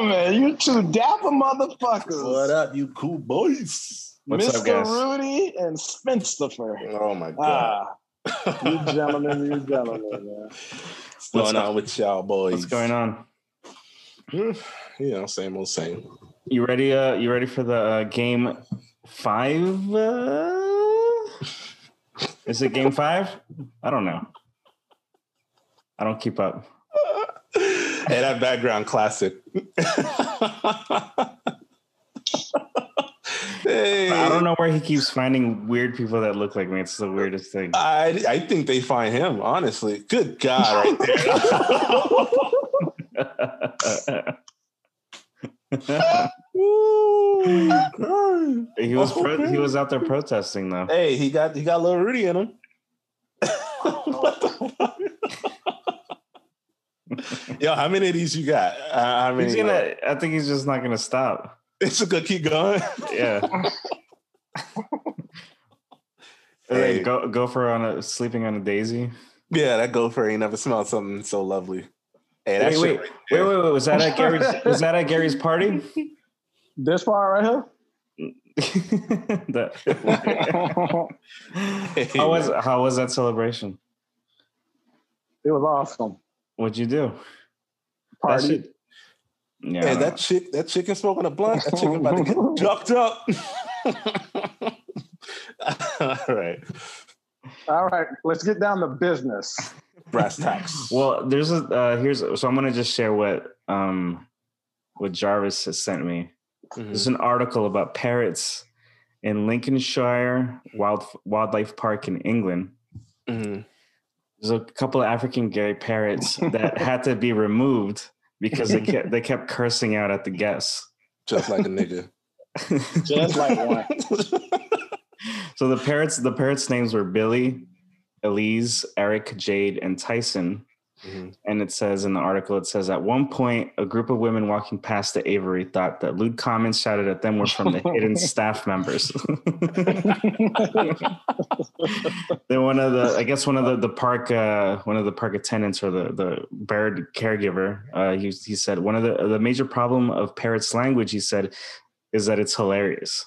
gentlemen, you two dapper motherfuckers. What up, you cool boys? What's Mr. up, guys? Rudy and Spencer. Oh my god. Ah, you gentlemen, you gentlemen, man. What's going on with y'all boys? What's going on? You know, same old same. You ready? Uh, you ready for the uh, game five? Uh... Is it game five? I don't know. I don't keep up. Hey, that background classic. hey, I don't know where he keeps finding weird people that look like me. It's the weirdest thing. I I think they find him. Honestly, good God, right there. Ooh, he was pro- he was out there protesting though. Hey, he got he got a little Rudy in him. Oh. What the fuck? Yo, how many of these you got? Uh, how many? He's gonna. I think he's just not gonna stop. It's gonna keep going. Yeah. Hey. Hey. Go go for on a sleeping on a daisy. Yeah, that gopher ain't never smelled something so lovely. Hey, that Wait, wait, right wait, wait, wait. Was that at Gary's? was that at Gary's party? This part right That- here, how was how was that celebration? it was awesome. What'd you do? That Party. shit- Yeah. Hey, that chick, that chicken smoking a blunt. That chicken about to get jucked up. All right, All right, let's get down to business. brass tacks. well, there's a uh, here's so I'm gonna just share what um what Jarvis has sent me. Mhm. There's an article about parrots in Lincolnshire Wild Wildlife Park in England. Mhm. There's a couple of African grey parrots that had to be removed because they kept they kept cursing out at the guests. Just like a nigga. Just like one. so the parrots the parrots names were Billy, Elise, Eric, Jade, and Tyson. Mhm. And it says in the article, it says at one point, a group of women walking past the aviary thought that lewd comments shouted at them were from the hidden staff members. then one of the, I guess one of the the park, uh, one of the park attendants or the the bird caregiver, uh, he he said one of the the major problem of parrots' language, he said, is that it's hilarious.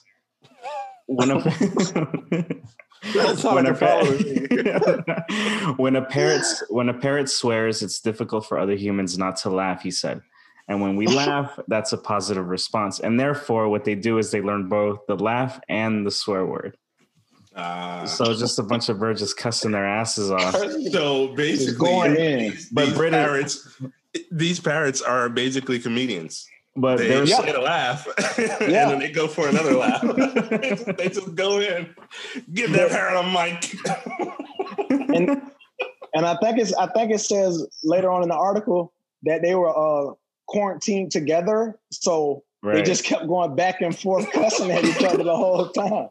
One not when, a a pa- when a parrot when a parrot swears, it's difficult for other humans not to laugh. He said, and when we laugh, that's a positive response. And therefore, what they do is they learn both the laugh and the swear word. Ah. So just a bunch of birds just cussing their asses off. so basically, going in. these, But these British- parrots, these parrots are basically comedians. But They there's get a laugh, and then they go for another laugh. they, just, they just go in, give that parrot a mic. and and I think it's I think it says later on in the article that they were uh quarantined together, so they just kept going back and forth cussing at each other the whole time.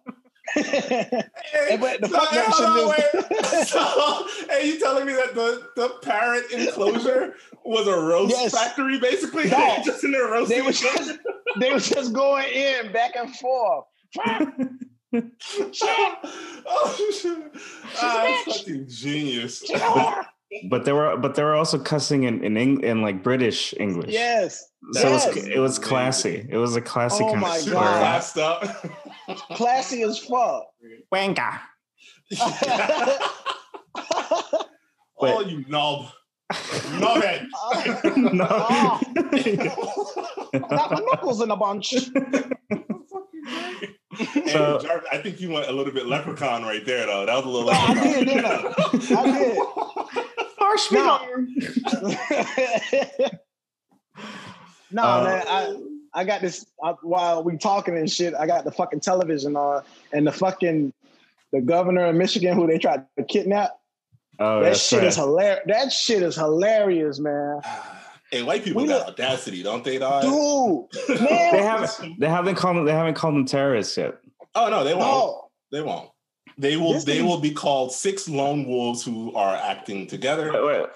Hey, but the so, fuck hey, hold on. So, hey, you telling me that the, the parrot enclosure was a roast Yes. factory, basically? No. They just in there roasting. they each just they was just going in back and forth. oh shit! Ah, that's fucking genius. But they were but they were also cussing in in, Eng, in like British English. yes. So yes. it was it was classy. It was a classy Oh kind my of Super God. classed up. Classy as fuck. Wanka. oh, you knob. Knobhead. no. Oh, I got my knuckles in a bunch. Hey, So- Jarvis, I think you went a little bit leprechaun right there, though. That was a little No, I leprechaun. did, didn't I? I did. no, Uh, man, I I got this I, while we talking and shit. I got the fucking television on, and the fucking the governor of Michigan who they tried to kidnap. Oh, that shit right. is hilarious. That shit is hilarious, man. Hey, white people We got look- audacity, don't they, dog? Dude, They man, haven't they haven't called them they haven't called them terrorists yet. Oh no, they won't. no. They won't. They will. This They thing- will be called six lone wolves who are acting together. Wait, wait.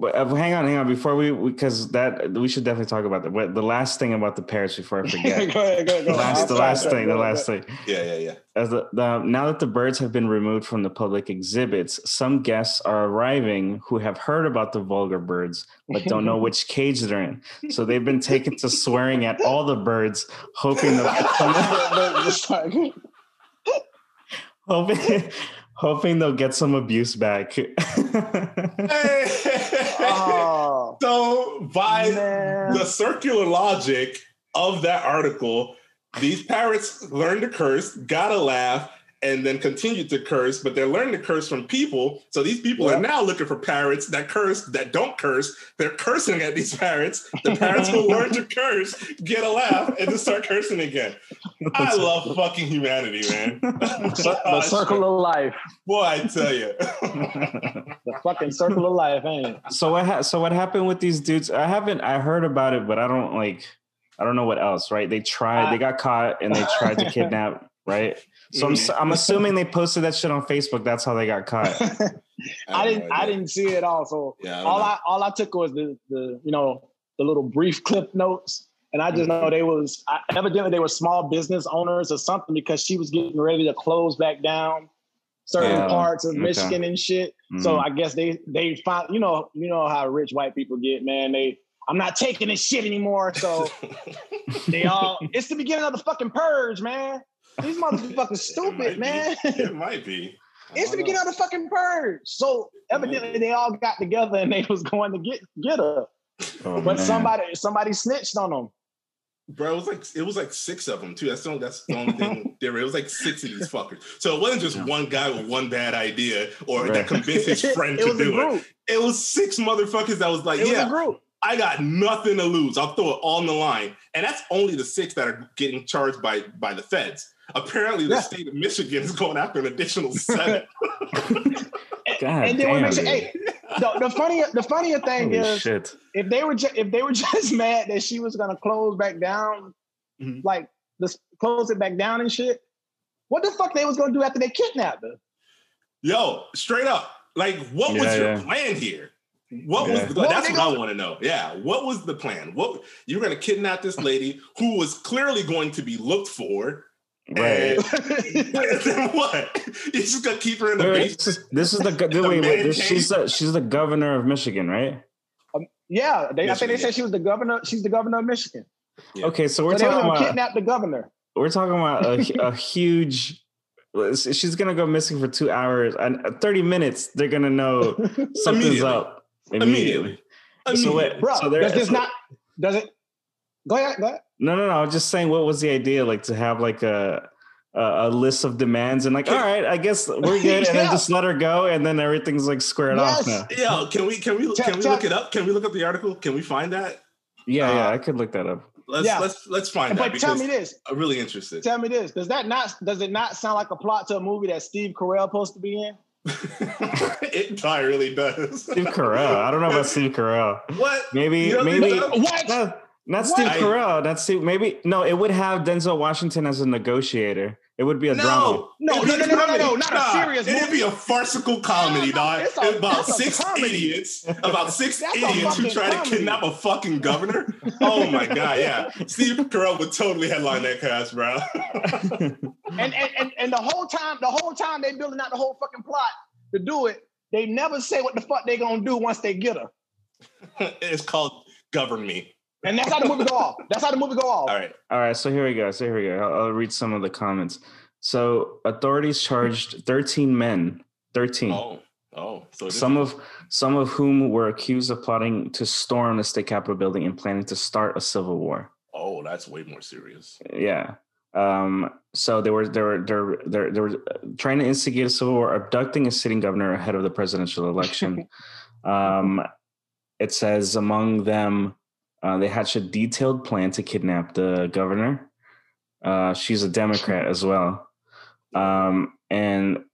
But uh, hang on, hang on. Before we, because that we should definitely talk about that. What the last thing about the parrots before I forget. go ahead, go ahead, go the last, the last thing, the last thing. Yeah, yeah, yeah. As the, the now that the birds have been removed from the public exhibits, some guests are arriving who have heard about the vulgar birds but don't know which cage they're in. So they've been taken to swearing at all the birds, hoping they'll get some, Just like- hoping, hoping they'll get some abuse back. oh, so by man. the circular logic of that article, these parrots learned to curse, gotta laugh, and then continue to curse, but they're learning to curse from people. So these people Yeah. are now looking for parrots that curse, that don't curse. They're cursing at these parrots. The parrots will learn to curse, get a laugh, and then start cursing again. I love fucking humanity, man. the circle of life. Boy, I tell you. The fucking circle of life, ain't it? so what? Ha- so what happened with these dudes? I haven't. I heard about it, but I don't like. I don't know what else. Right? They tried. They got caught and they tried to kidnap. Right? So I'm, s- I'm assuming they posted that shit on Facebook. That's how they got caught. I didn't. I didn't see it all. So Yeah, I all know. I all I took was the the you know the little brief clip notes, and I just know they was I, evidently they were small business owners or something because she was getting ready to close back down certain Yeah, parts of okay. Michigan and shit. So Mhm. I guess they they find you know you know how rich white people get, man. They I'm not taking this shit anymore. So they all it's the beginning of the fucking purge, man. These motherfuckers It stupid, might man. be. It might be. It's the don't know. of the fucking purge. So evidently they all got together and they was going to get get her. Oh, But man. somebody somebody snitched on them. Bro, it was like it was like six of them too. That's the only, that's the only thing different. It was like six of these fuckers. So it wasn't just one guy with one bad idea or Right. that convinced his friend to do it. It was six motherfuckers that was like, It was yeah, a group. I got nothing to lose. I'll throw it all on the line. And that's only the six that are getting charged by by the feds. Apparently, the Yeah. state of Michigan is going after an additional seven. God and then we damn, mentioned, hey, the, the funnier the funnier thing Holy is shit. if they were ju- if they were just mad that she was gonna close back down, Mhm. like this close it back down and shit. What the fuck they was gonna do after they kidnapped her? Yo, straight up, like, what was your yeah. plan here? What Yeah. was the, What that's what I gonna- want to know. Yeah, what was the plan? What you're going to kidnap this lady who was clearly going to be looked for, Right. then what? You're just going to keep her in the Wait, wait, basement. this is, the, go- The wait, wait, this, she's the she's the governor of Michigan, right? yeah, they, I think they Michigan, said she was the governor. She's the governor of Michigan. Yeah. Okay, so we're so talking about kidnap the governor. we're talking about a, a huge. She's gonna go missing for two hours and uh, thirty minutes. They're gonna know something's Immediately. up Immediately. immediately. So Immediately. what? Bro, so there- does this so- not does it go ahead, go ahead. No, no, no. I was just saying, what was the idea? Like to have like a a, a list of demands and like, all right, I guess we're good, and then just let her go, and then everything's like squared off Yes. now. Yo, can we can we Tell- can we tell- look it up? Can we look up the article? Can we find that? Yeah, yeah, Uh, I could look that up. Let's Yeah. let's let's find that But tell me this. I'm really interested. Tell me this. Does that not does it not sound like a plot to a movie that Steve Carell supposed to be in? it probably really does. Steve Carell. I don't know about Steve Carell. What? Maybe, You don't maybe. so? What? No, not Steve I- Carell. Not Steve. Maybe no. It would have Denzel Washington as a negotiator. It would be a drama. No, It'd no, no, no, no, no, not a Nah, serious It'd movie. be a farcical comedy, No, no, dog. it's a- about six comedy. idiots, about six idiots who try comedy. to kidnap a fucking governor. Oh my god, yeah. Steve Carell would totally headline that cast, bro. And, and and and the whole time, the whole time they building out the whole fucking plot to do it, they never say what the fuck they're gonna do once they get her. it's called Govern Me. And that's how the movie go off. That's how the movie go off. All right. All right, so here we go. So here we go. I'll, I'll read some of the comments. So authorities charged 13 men, 13. Oh, oh. So some is- of some of whom were accused of plotting to storm the state capitol building and planning to start a civil war. Oh, that's way more serious. Yeah. Um, so they were they were they were they were, they were trying to instigate a civil war, abducting a sitting governor ahead of the presidential election. um, it says among them, uh, they hatched a detailed plan to kidnap the governor. Uh, she's a Democrat as well. Um, and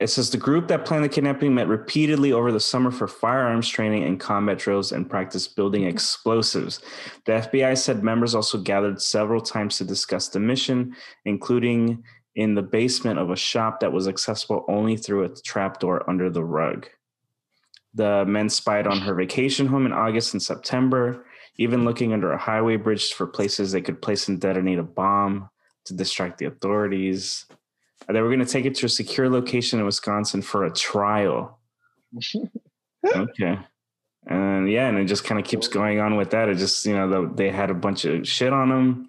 it says the group that planned the kidnapping met repeatedly over the summer for firearms training and combat drills and practiced building explosives. The FBI said members also gathered several times to discuss the mission, including in the basement of a shop that was accessible only through a trapdoor under the rug. The men spied on her vacation home in August and September, even looking under a highway bridge for places they could place and detonate a bomb to distract the authorities. Uh, They were going to take it to a secure location in Wisconsin for a trial. okay. And yeah, and it just kind of keeps going on with that. It just, you know, the, they had a bunch of shit on them.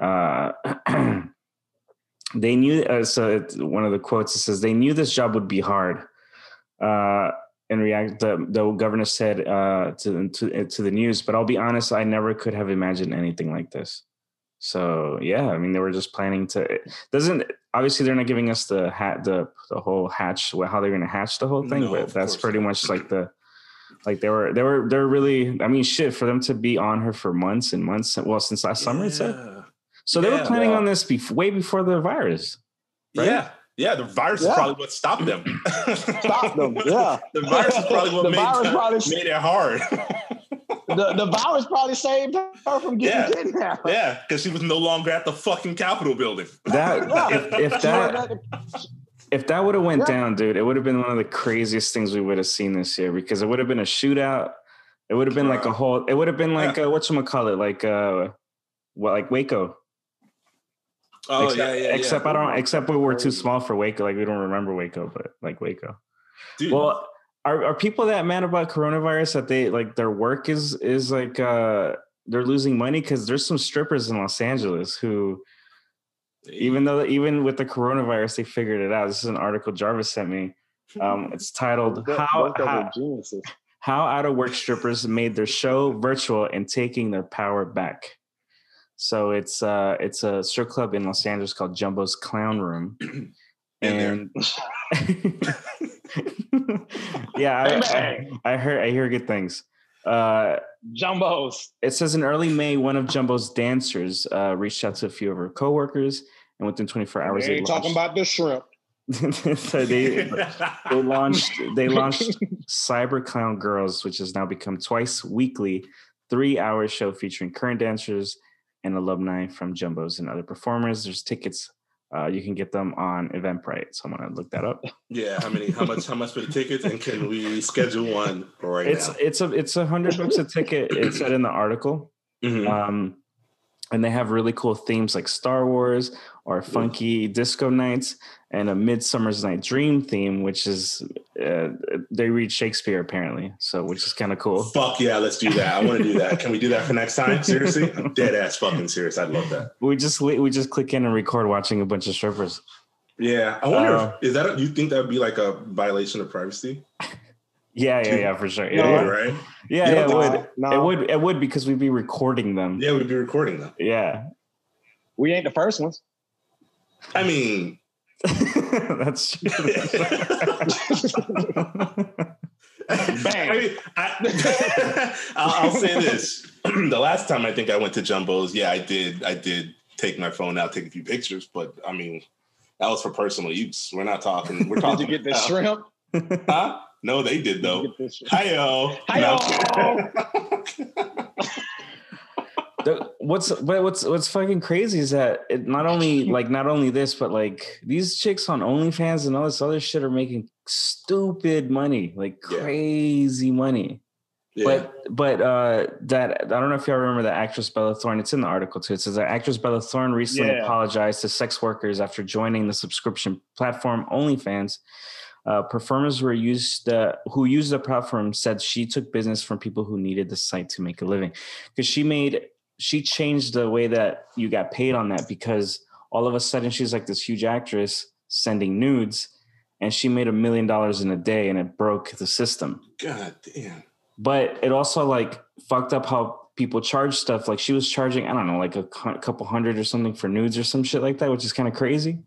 Uh, they knew, uh, so one of the quotes it says, they knew this job would be hard. Uh, and react, the, the governor said uh, to, to, to the news, but I'll be honest, I never could have imagined anything like this. So yeah, I mean, they were just planning to. It doesn't obviously they're not giving us the hat, the the whole hatch, how they're going to hatch the whole thing, No, but that's pretty not. much like the like they were they were they're really. I mean, shit for them to be on her for months and months. Well, since last summer, it said. Yeah. So they were planning Yeah. on this bef- way before the virus. Right? Yeah. Yeah, the virus is probably what stopped them. Stop them. Yeah. The virus is probably what The made, virus probably- made it hard. The, the virus probably saved her from Yeah. getting kidnapped. yeah, because she was no longer at the fucking Capitol building. That Yeah. if, if that if that would have went Yeah. down, dude, it would have been one of the craziest things we would have seen this year because it would have been a shootout. It would have been like a whole. It would have been like uh, what you call it, like uh, what like Waco. Oh except, yeah, yeah, Except yeah. I don't. Except we were too small for Waco. Like we don't remember Waco, but like Waco. Dude, Well, are are people that mad about coronavirus that they like their work is is like uh they're losing money because there's some strippers in Los Angeles who even though even with the coronavirus they figured it out. This is an article Jarvis sent me. Um, it's titled "How How. How Out of Work Strippers Made Their Show Virtual and Taking Their Power Back." So it's uh it's a strip club in Los Angeles called Jumbo's Clown Room, In there. and yeah, I, I, I heard I hear good things. Uh, Jumbos. it says in early May, one of Jumbo's dancers uh, reached out to a few of her coworkers, and within 24 hours, We they talking launched, about the shrimp. so they they launched they launched Cyber Clown Girls, which has now become twice weekly, three hour show featuring current dancers and alumni from Jumbo's and other performers. There's tickets. Uh, you can get them on Eventbrite. So I'm gonna look that up. yeah, how many? How much? How much for the tickets? And can we schedule one right It's now? it's a it's a hundred bucks a ticket. It said in the article. Mhm. Um, and they have really cool themes like Star Wars or funky disco nights and a Midsummer's Night Dream theme, which is uh, they read Shakespeare apparently, so which is kind of cool. Fuck yeah, let's do that. I want to do that. Can we do that for next time? Seriously, I'm dead ass fucking serious. I'd love that. We just we just click in and record watching a bunch of strippers. Yeah, I wonder Uh, if is that. A, you think that would be like a violation of privacy? Yeah, yeah, yeah, for sure. Yeah, Yeah, yeah, right. yeah, You yeah, it would. No, It would. It would because we'd be recording them. Yeah, we'd be recording them. Yeah, we ain't the first ones. I mean, that's true. I mean, I, I'll, I'll say this: the last time I think I went to Jumbo's, yeah, I did. I did take my phone out, take a few pictures, but I mean, that was for personal use. We're not talking. We're Did talking. you get the shrimp? Huh? No, they did Did though. you get? Hi-yo. Hi-yo. The- what's but what's what's fucking crazy is that it not only like not only this but like these chicks on OnlyFans and all this other shit are making stupid money like Yeah. crazy money Yeah. but but uh that I don't know if y'all remember the actress Bella Thorne it's in the article too it says that actress Bella Thorne recently Yeah. apologized to sex workers after joining the subscription platform OnlyFans uh, performers were used who used the platform said she took business from people who needed the site to make a living because she made she changed the way that you got paid on that because all of a sudden she's like this huge actress sending nudes and she made a million dollars in a day and it broke the system God damn. but it also like fucked up how people charge stuff like she was charging i don't know like a couple hundred or something for nudes or some shit like that which is kind of crazy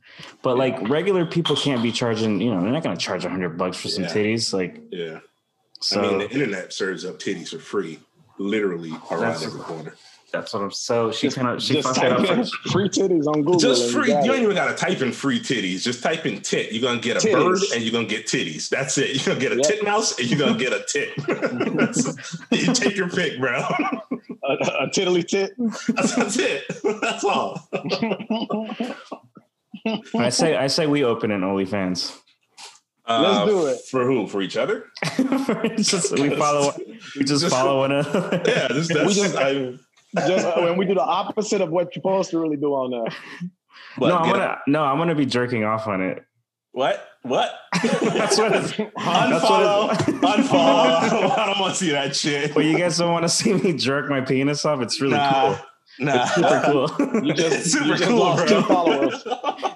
but like regular people can't be charging you know they're not going to charge a hundred bucks for some Yeah. titties like Yeah. so I mean, the internet serves up titties for free, literally around That's- every corner. that's what i'm so she kind of she Just fucked it up type in free titties on Google. Just free. got You it. don't even got to type in free titties. Just type in tit. You're gonna get a Titties. bird and you're gonna get titties. That's it. You're gonna get a Yep. tit mouse and you're gonna get a tit. you take your pick, bro. a, a tiddly tit. That's, that's it. That's all. i say i say we open an onlyfans Uh, Let's do it. For who? For each other? just, we follow. We just, Just- follow one another. Yeah, this, that's, We just- I, Just uh, when we do the opposite of what you're supposed to really do on there. what, no, I'm gonna. No, I'm gonna be jerking off on it. What? What? That's what. It's, Unfollow. That's Unfollow. I don't want to see that shit. Well, you guys don't want to see me jerk my penis off. It's really nah, cool. nah. It's super cool. You It's just, super you just cool, lost bro. two followers.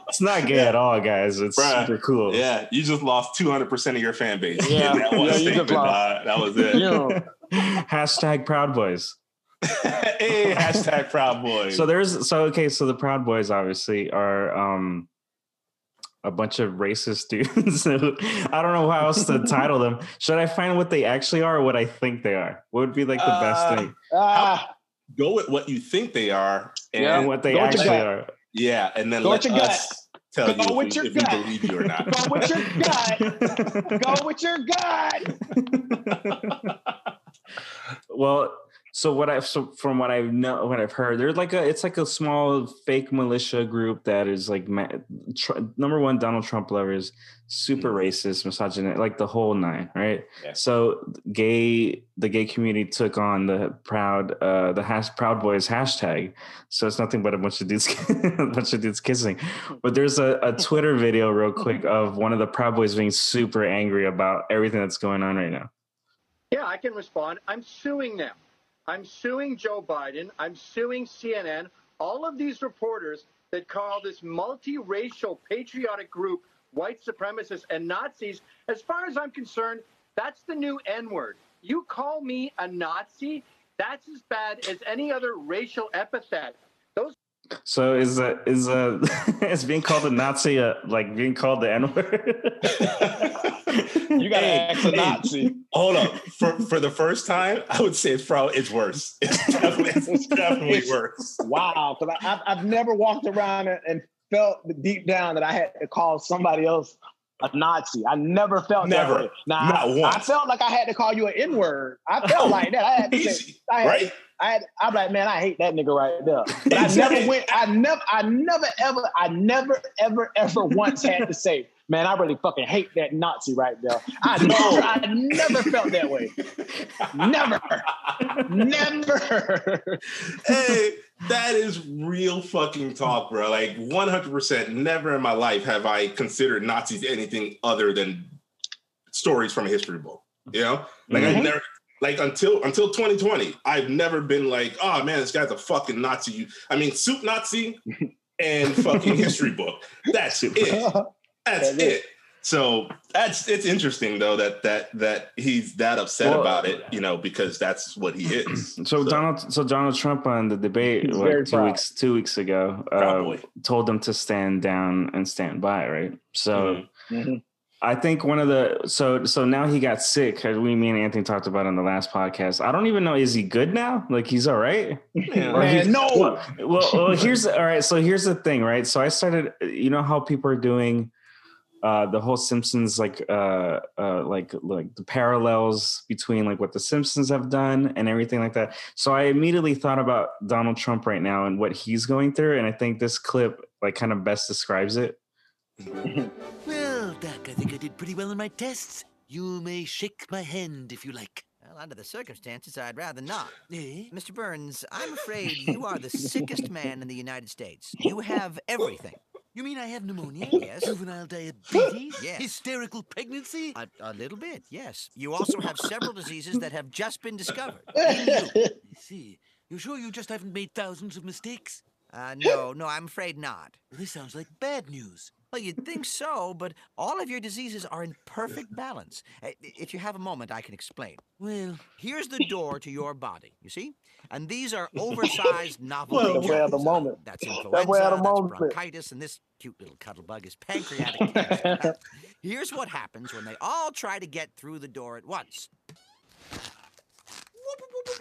it's not gay at all, guys. It's Bruh. super cool. Yeah, you just lost 200% of your fan base. Yeah. that Yeah, you just statement, lost. dog. That was it. You know, Hashtag Proud Boys. hey, hashtag Proud Boys. So there's so okay. So the Proud Boys obviously are um a bunch of racist dudes. I don't know how else to title them. Should I find what they actually are or what I think they are? What would be like the best Uh, thing? ah, go with what you think they are, and Yeah. What they go with your actually are. yeah, and then Go let with your us tell Go you with if, your we, if we believe you or not. go with your gut. Go with your gut. well, so what I've so from what I've know what I've heard, they're like a it's like a small fake militia group that is like ma- tr- number one Donald Trump lovers, super racist, misogynist, like the whole nine, right? Yeah. So gay the gay community took on the proud uh the hash proud boys hashtag. So it's nothing but a bunch of dudes a bunch of dudes kissing. But there's a, a Twitter video real quick of one of the proud boys being super angry about everything that's going on right now. Yeah, I can respond. I'm suing them. I'm suing Joe Biden. I'm suing CNN. All of these reporters that call this multiracial patriotic group white supremacists and Nazis, as far as I'm concerned, that's the new N word. You call me a Nazi, that's as bad as any other racial epithet. Those So is a is a is being called a Nazi a, like being called the N word? You gotta Hey, ask a hey. Nazi. Hold up. For for the first time, I would say it's probably it's worse. It's definitely, it's definitely worse. Wow, because I've, I've never walked around and, and felt deep down that I had to call somebody else a Nazi. I never felt Never. that way. Now, Not I, once. I felt like I had to call you an N word. I felt oh, like that. I had to say, Easy, I had, right? I had, I'm like, man, I hate that nigga right there. But I never went. I never, I never, ever, I never, ever, ever once had to say, man, I really fucking hate that Nazi right there. I never, I never felt that way. Never, never. hey, that is real fucking talk, bro. Like 100%. Never in my life have I considered Nazis anything other than stories from a history book. You know, like I Mhm. never, like until until 2020, I've never been like, oh man, this guy's a fucking Nazi. I mean, soup Nazi and fucking history book. That's it. That's That's it. it. So that's it's interesting though that that that he's that upset Well- about it, you know, because that's what he is. So Donald, so Donald Trump on the debate He's what, very two proud. weeks two weeks ago uh, told them to stand down and stand by, right? So Mhm. Mhm. I think one of the so so now he got sick. As we me and Anthony talked about on the last podcast. I don't even know is he good now? Like he's all right. Yeah. Or he's- no. Well, well, well, here's all right. So here's the thing, right? So I started. You know how people are doing uh, the whole Simpsons, like uh, uh, like like the parallels between like what the Simpsons have done and everything like that. So I immediately thought about Donald Trump right now and what he's going through, and I think this clip like kind of best describes it. Well, Doc, I think I did pretty well in my tests. You may shake my hand if you like. Well, under the circumstances, I'd rather not. Eh? Mr. Burns, I'm afraid you are the sickest man in the United States. You have everything. You mean I have pneumonia? Yes. Juvenile diabetes? Yes. Hysterical pregnancy? A, a little bit, yes. You also have several diseases that have just been discovered. I see. You sure you just haven't made thousands of mistakes? Uh, no, no, I'm afraid not. This sounds like bad news. Well, you'd think so, but all of your diseases are in perfect balance. Uh, If you have a moment, I can explain. Well, Here's the door to your body, you see? And these are oversized novelty Well, we're at the moment. That's we're influenza, at the that's moment. bronchitis, and this cute little cuddlebug is pancreatic cancer. Here's what happens when they all try to get through the door at once.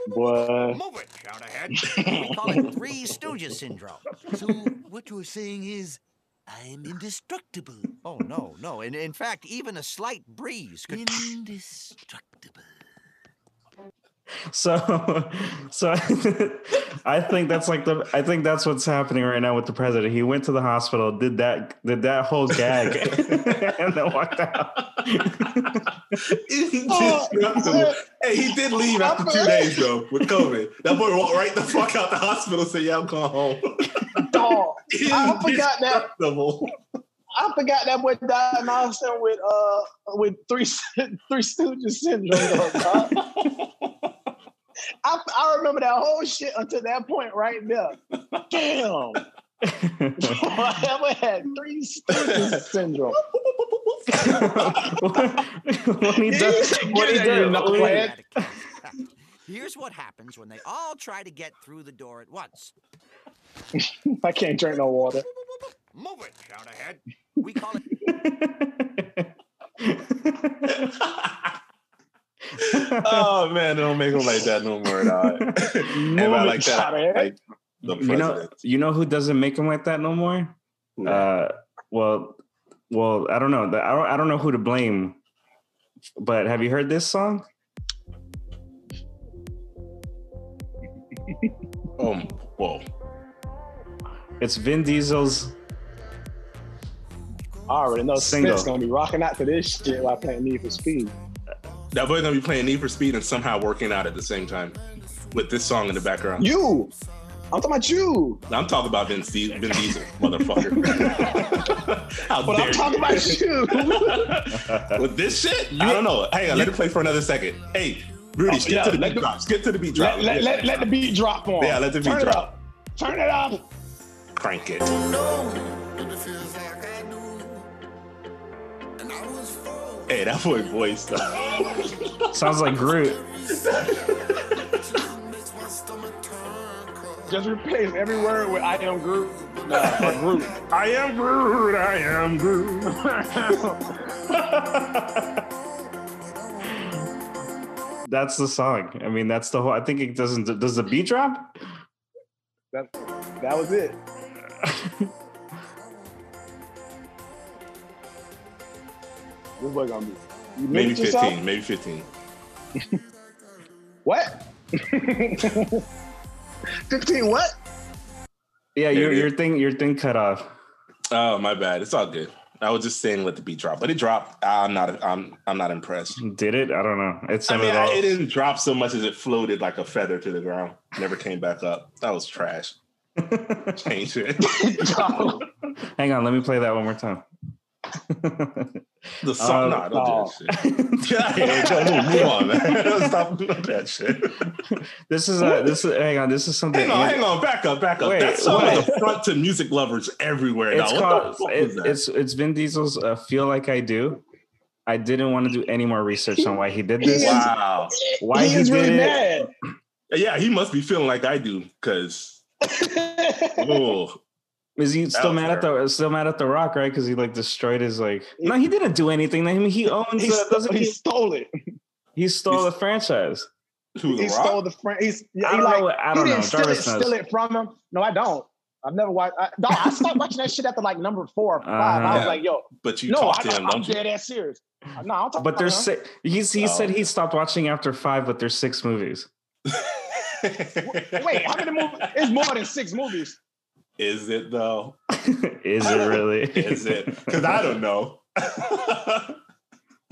Boy. Move it, shout ahead. We call it Three Stooges syndrome. so what you're saying is I'm indestructible. Oh, no, no. In, in fact, even a slight breeze could. Indestructible. So, so I think that's like the I think that's what's happening right now with the president. He went to the hospital, did that, did that whole gag, and then walked out. Oh, hey, he did leave after two days though with COVID. That boy walked right the fuck out the hospital. Say, "Yeah, I'm going home." Dog, I forgot that. I forgot that boy diagnosed him with uh with three three Stooges syndrome. I, I remember that whole shit until that point right there. Damn. I ever had three Stooges syndrome. when he does, when he does, Here's what happens when they all try to get through the door at once. I can't drink no water. Move it, shout ahead. We call it. Oh man, they don't make them like that no more. Dog. Everybody like that. Like the you know, you know who doesn't make them like that no more? Uh, well, well, I don't know. I don't, I don't know who to blame. But have you heard this song? um, whoa. It's Vin Diesel's. I already know Smith's gonna be rocking out to this shit while playing Need for Speed. That boy's gonna be playing Need for Speed and somehow working out at the same time with this song in the background. You, I'm talking about you. I'm talking about Vin, Vin Diesel, motherfucker. How but I'm talking about you. with this shit, you, I don't know. Hang on, you, let it play for another second. Hey, Rudy, oh, skip yeah, to the beat the, drop. Skip to the beat drop. Let, let, let, let the beat drop on. Yeah, let the beat Turn drop. It up. Turn it up. Crank it. Hey, that boy voice though. Sounds like Groot. Just replace every word with "I am Groot." Nah, Groot. I am Groot. I am Groot. that's the song. I mean, that's the whole. I think it doesn't. Does the beat drop? That that was it. This boy gonna be. maybe 15. Yourself? Maybe 15. what? 15 what? Yeah, your your thing your thing cut off. Oh, my bad. It's all good. I was just saying let the beat drop, but it dropped. I'm not. I'm. I'm not impressed. Did it? I don't know. It's. I mean, I, it didn't drop so much as it floated like a feather to the ground. Never came back up. That was trash. Change it. Hang on. Let me play that one more time. The song, um, nah, don't oh. do that shit. yeah, don't move on, man. Stop doing that shit. This is a this is hang on. This is something. Hang on, hang on. Back up, back up. Wait, that song wait. is a front to music lovers everywhere. It's now. called. It, it's it's Vin Diesel's uh, "Feel Like I Do." I didn't want to do any more research on why he did this. Wow, why he, he did really it? Mad. Yeah, he must be feeling like I do because. oh, is he still mad at the still mad at the Rock, right? Because he like destroyed his like. No, he didn't do anything. I mean, he owns. He, uh, st- he, he stole it. He stole the franchise. Who, the he Rock? stole the franchise. I don't like, know. I don't he know. Didn't steal, it, steal it from him. No, I don't. I've never watched. I, no, I stopped watching that shit after like number four or 5 uh-huh. I was like, yo. But you no, talked I, to him, I'm don't you? dead ass serious. No, I'll talk But there's six, he's, he oh. said he stopped watching after five, but there's six movies. Wait, how many movies? It's more than six movies. Is it though? is it really? is it? Because I don't know.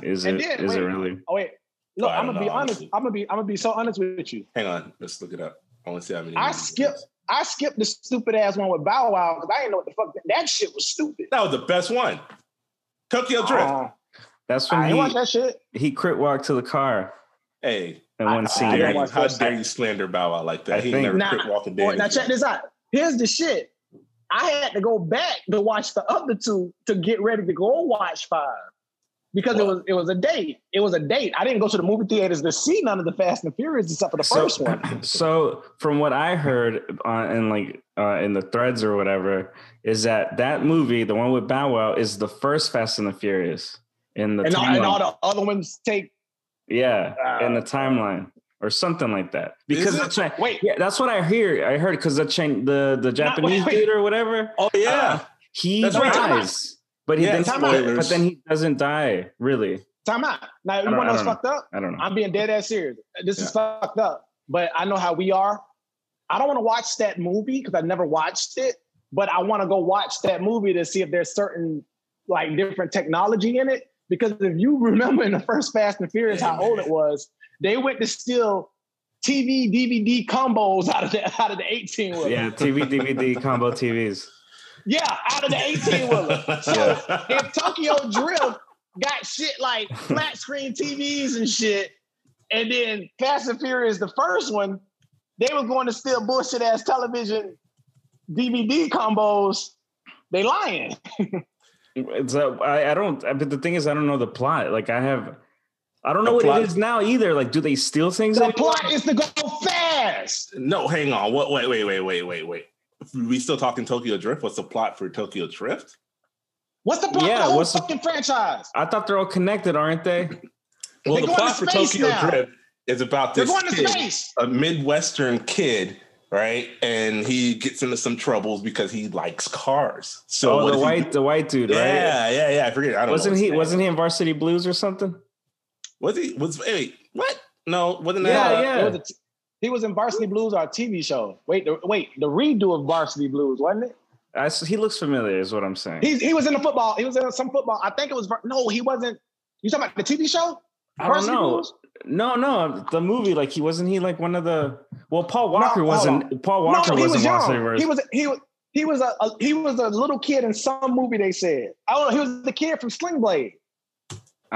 is it? Then, is wait, it really? Oh wait, look, I'm gonna know, be honest. I'm gonna be. I'm gonna be so honest with you. Hang on, let's look it up. I want to see how many. I skipped. I skipped the stupid ass one with Bow Wow because I didn't know what the fuck that, that, shit was stupid. That was the best one. Tokyo Drift. Uh, That's when I he watched that shit. He Crip walked to the car. Hey, and one scene. How dare, you, how dare you slander Bow Wow like that? I he think, never nah, Crip walking. Now check this out. Here's the shit. I had to go back to watch the other two to get ready to go watch five because what? it was it was a date. It was a date. I didn't go to the movie theaters to see none of the Fast and the Furious except for the so, first one. So from what I heard uh, in like uh, in the threads or whatever, is that that movie, the one with Bow Wow, is the first Fast and the Furious in the and, all, and all the other ones take yeah uh, in the timeline or something like that. Because that's what, wait, yeah, that's what I hear. I heard because the chain, the the Japanese Not, dude or whatever. Oh yeah, uh, he that's dies, but he yeah, then but then he doesn't die really. time out. Now, you don't- want to know what's don't know. fucked up? I don't know. I'm being dead ass serious. This is fucked up. But I know how we are. I don't want to watch that movie because I never watched it. But I want to go watch that movie to see if there's certain like different technology in it. Because if you remember in the first Fast and Furious how old it was, they went to steal TV DVD combos out of the out of the 18 wheeler. Yeah, TV, DVD, combo TVs. Yeah, out of the 18 wheeler. So if Tokyo Drift got shit like flat screen TVs and shit, and then Fast and Furious, the first one, they were going to steal bullshit ass television DVD combos. They lying. Uh, I, I don't. But the thing is, I don't know the plot. Like I have, I don't know The what plot- it is now either. Like, do they steal things? The anymore? plot is to go fast. no, hang on. What? Wait, wait, wait, wait, wait, wait. We still talking Tokyo Drift? What's the plot for Tokyo Drift? What's the plot Yeah, of the whole what's the- fucking franchise? I thought they're all connected, aren't they? Well, They're the plot to for Tokyo now. Drift is about They're this going to kid, space. a Midwestern kid, right? And he gets into some troubles because he likes cars. So oh, the white, the white dude, right? Yeah, yeah, yeah. I forget. I don't Wasn't know. he? Wasn't he in Varsity Blues or something? Was he? Was wait? What? No, wasn't Yeah, that? yeah. Uh, it was a t- he was in Varsity Blues, our TV show. Wait, the, wait, the redo of Varsity Blues, wasn't it? I s he looks familiar, is what I'm saying. He he was in the football. He was in some football. I think it was. No, he wasn't. You talking about the TV show? I don't know. Blues? No, no, the movie. Like he wasn't he like one of the? Well, Paul Walker hold wasn't. Paul Walker no, he wasn't was Varsity young. He was he was he was a, a he was a little kid in some movie. They said. I don't know. He was the kid from Sling Blade.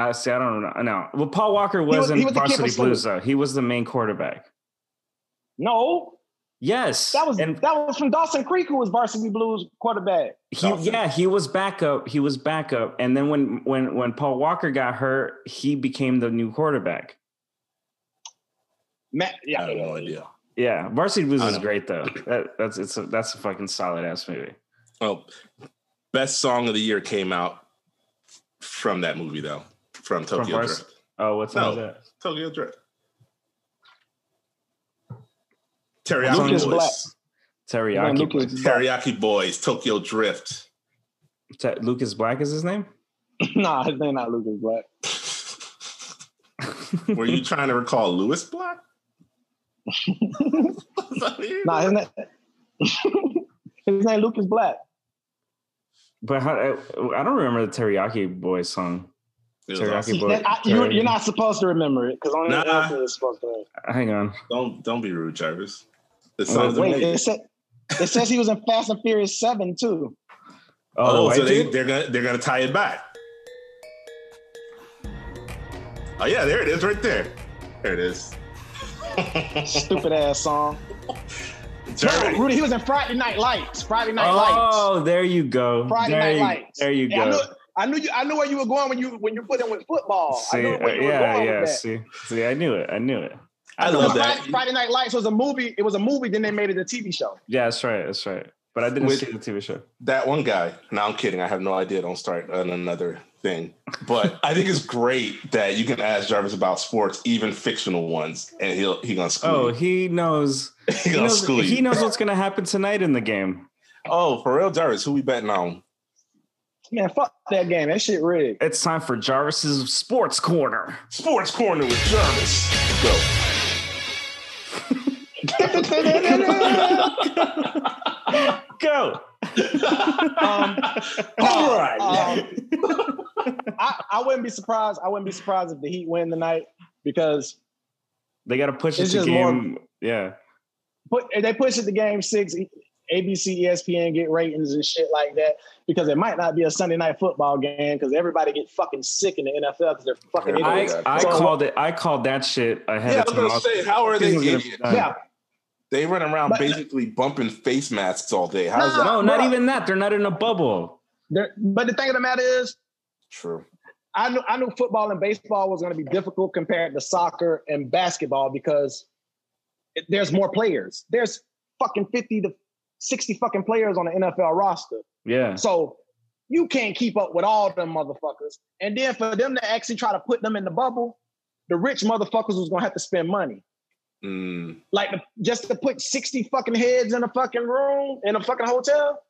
I see. I don't know. No. Well, Paul Walker was- wasn't he was the kid Varsity from Blues though. He was the main quarterback. No, Yes, that was and that was from Dawson Creek, who was Varsity Blues quarterback. he yeah he was backup. He was backup, and then when when when Paul Walker got hurt, he became the new quarterback. Matt, yeah, I have no idea. Yeah, Varsity Blues is great though. That, that's it's a, that's a fucking solid ass movie. Oh, best song of the year came out from that movie though, from From Tokyo Vars- Drift. Oh, what's No. that? Tokyo Drift. Lucas Teriyaki Black. Boys. Teriyaki. Lucas Boys. Teriyaki Boys. Tokyo Drift. Te- Lucas Black is his name. nah, his name not Lucas Black. Were you trying to recall Lewis Black? Nah, his name his name Lucas Black. But how, I, I don't remember the Teriyaki Boys song. It Teriyaki awesome. Boy. I- you, you're not supposed to remember it because only Nah. Anthony is supposed to. Hang on. Don't don't be rude, Jarvis. The oh, song's Wait, amazing. it, said, it says he was in Fast and Furious Seven too. Oh, Oh, so they, they're gonna they're gonna tie it back. Oh yeah, there it is, right there. There it is. Stupid ass song. No, Rudy, he was in Friday Night Lights. Friday Night oh, Lights. Oh, there you go. Friday there Night you, Lights. There you Yeah, go. Knew, I knew you. I knew where you were going when you when you put in with football. See, I knew where you uh, were yeah, going yeah. with that. See, see, I knew it. I knew it. I Because love that. Friday, Friday Night Lights was a movie. It was a movie. Then they made it a TV show. Yeah, that's right. That's right. But I didn't With- see the TV show. that one guy. No, I'm kidding. I have no idea. Don't start on another thing. But I think it's great that you can ask Jarvis about sports, even fictional ones, and he'll he gonna school Oh, you. he knows. he He gonna knows, school you. he knows what's going to happen tonight in the game. Oh, for real, Jarvis, who we betting on? Man, fuck that game. That shit rigged. It's time for Jarvis's Sports Corner. Sports Corner with Jarvis. Go. Go. Um, All right. um, I, I wouldn't be surprised. I wouldn't be surprised if the Heat win tonight because They got to push it to just more- game. Yeah. put they push it to game six. ABC, ESPN get ratings and shit like that because it might not be a Sunday night football game because everybody get fucking sick in the NFL because they're fucking I- idiots. I, I So- called it. I called that shit ahead Yeah, I was gonna say, how are they idiots? yeah, They run around But- basically bumping face masks all day. How's that? No, not even that. They're not in a bubble. they're- but the thing of the matter is, True. I knew I knew football and baseball was going to be difficult compared to soccer and basketball because it- there's more players. There's fucking fifty to sixty fucking players on the NFL roster. Yeah. So you can't keep up with all them motherfuckers. And then for them to actually try to put them in the bubble, the rich motherfuckers was gonna have to spend money. Mm, Like just to put 60 fucking heads in a fucking room in a fucking hotel,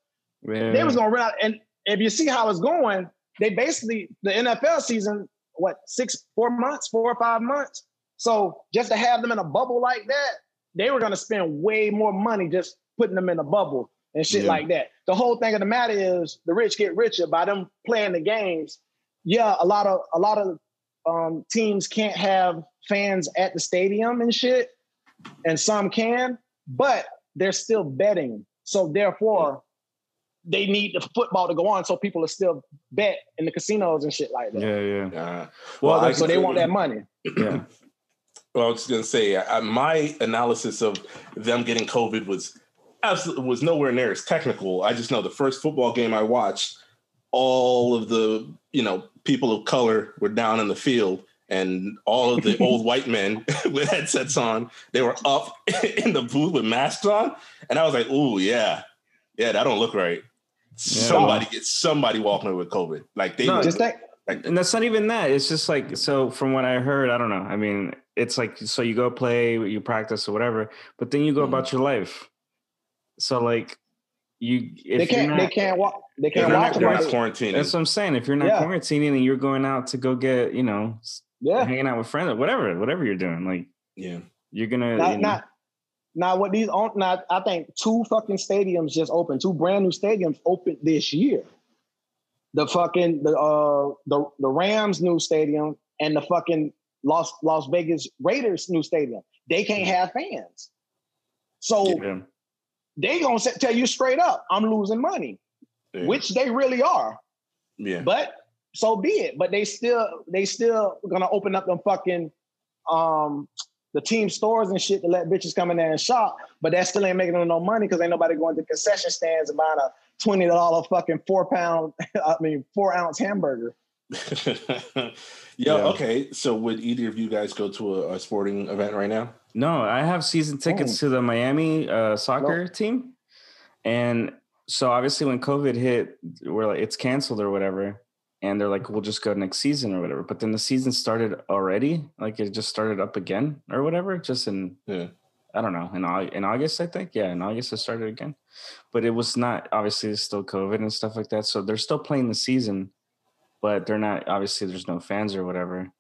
yeah. they was gonna run out. And if you see how it's going, they basically the NFL season what six, four months, four or five months. So just to have them in a bubble like that, they were gonna spend way more money just putting them in a bubble and shit Yeah. like that. The whole thing of the matter is the rich get richer by them playing the games. Yeah, a lot of a lot of um, teams can't have fans at the stadium and shit, and some can, but they're still betting. So therefore, they need the football to go on, so people are still bet in the casinos and shit like that. Yeah, yeah, Uh, Well, I So they want that money. yeah. Well, I was going to say, I, my analysis of them getting COVID was absolutely was nowhere near as technical. I just know the first football game I watched, all of the you know people of color were down in the field, and all of the old white men with headsets on, they were up in the booth with masks on, and I was like, "Ooh, yeah, yeah, that don't look right." Somebody gets somebody walking away with COVID. Like they No, were- Just think, and that's not even that. It's just like so. From what I heard, I don't know. I mean, it's like so you go play, you practice or whatever, but then you go Mhm. about your life. So like you, if they can't. not, they can't walk. They they're can't not, walk. they're not about quarantining. That's what I'm saying. If you're not Yeah. quarantining and you're going out to go get, you know, Yeah. hanging out with friends or whatever, whatever you're doing, like yeah. you're gonna. Not, you know, not, now what these on now I think two fucking stadiums just opened, two brand new stadiums opened this year. The fucking the uh the the Rams new stadium and the fucking Las Las Vegas Raiders new stadium. They can't have fans. So yeah. They gonna tell you straight up, I'm losing money, yeah. which they really are. yeah. But so be it. But they still they still gonna open up them fucking um the team stores and shit to let bitches come in there and shop. But that still ain't making them no money because ain't nobody going to concession stands and buying a twenty dollar fucking four pound I mean four ounce hamburger. Yo, Yeah. okay. So would either of you guys go to a, a sporting event right now? No, I have season tickets Oh. to the Miami uh, soccer team, and so obviously when COVID hit, we're like it's canceled or whatever, and they're like we'll just go next season or whatever. But then the season started already, like it just started up again or whatever, just in Yeah. I don't know in in August I think yeah in August it started again, but it was not obviously it's still COVID and stuff like that, so they're still playing the season, but they're not obviously there's no fans or whatever.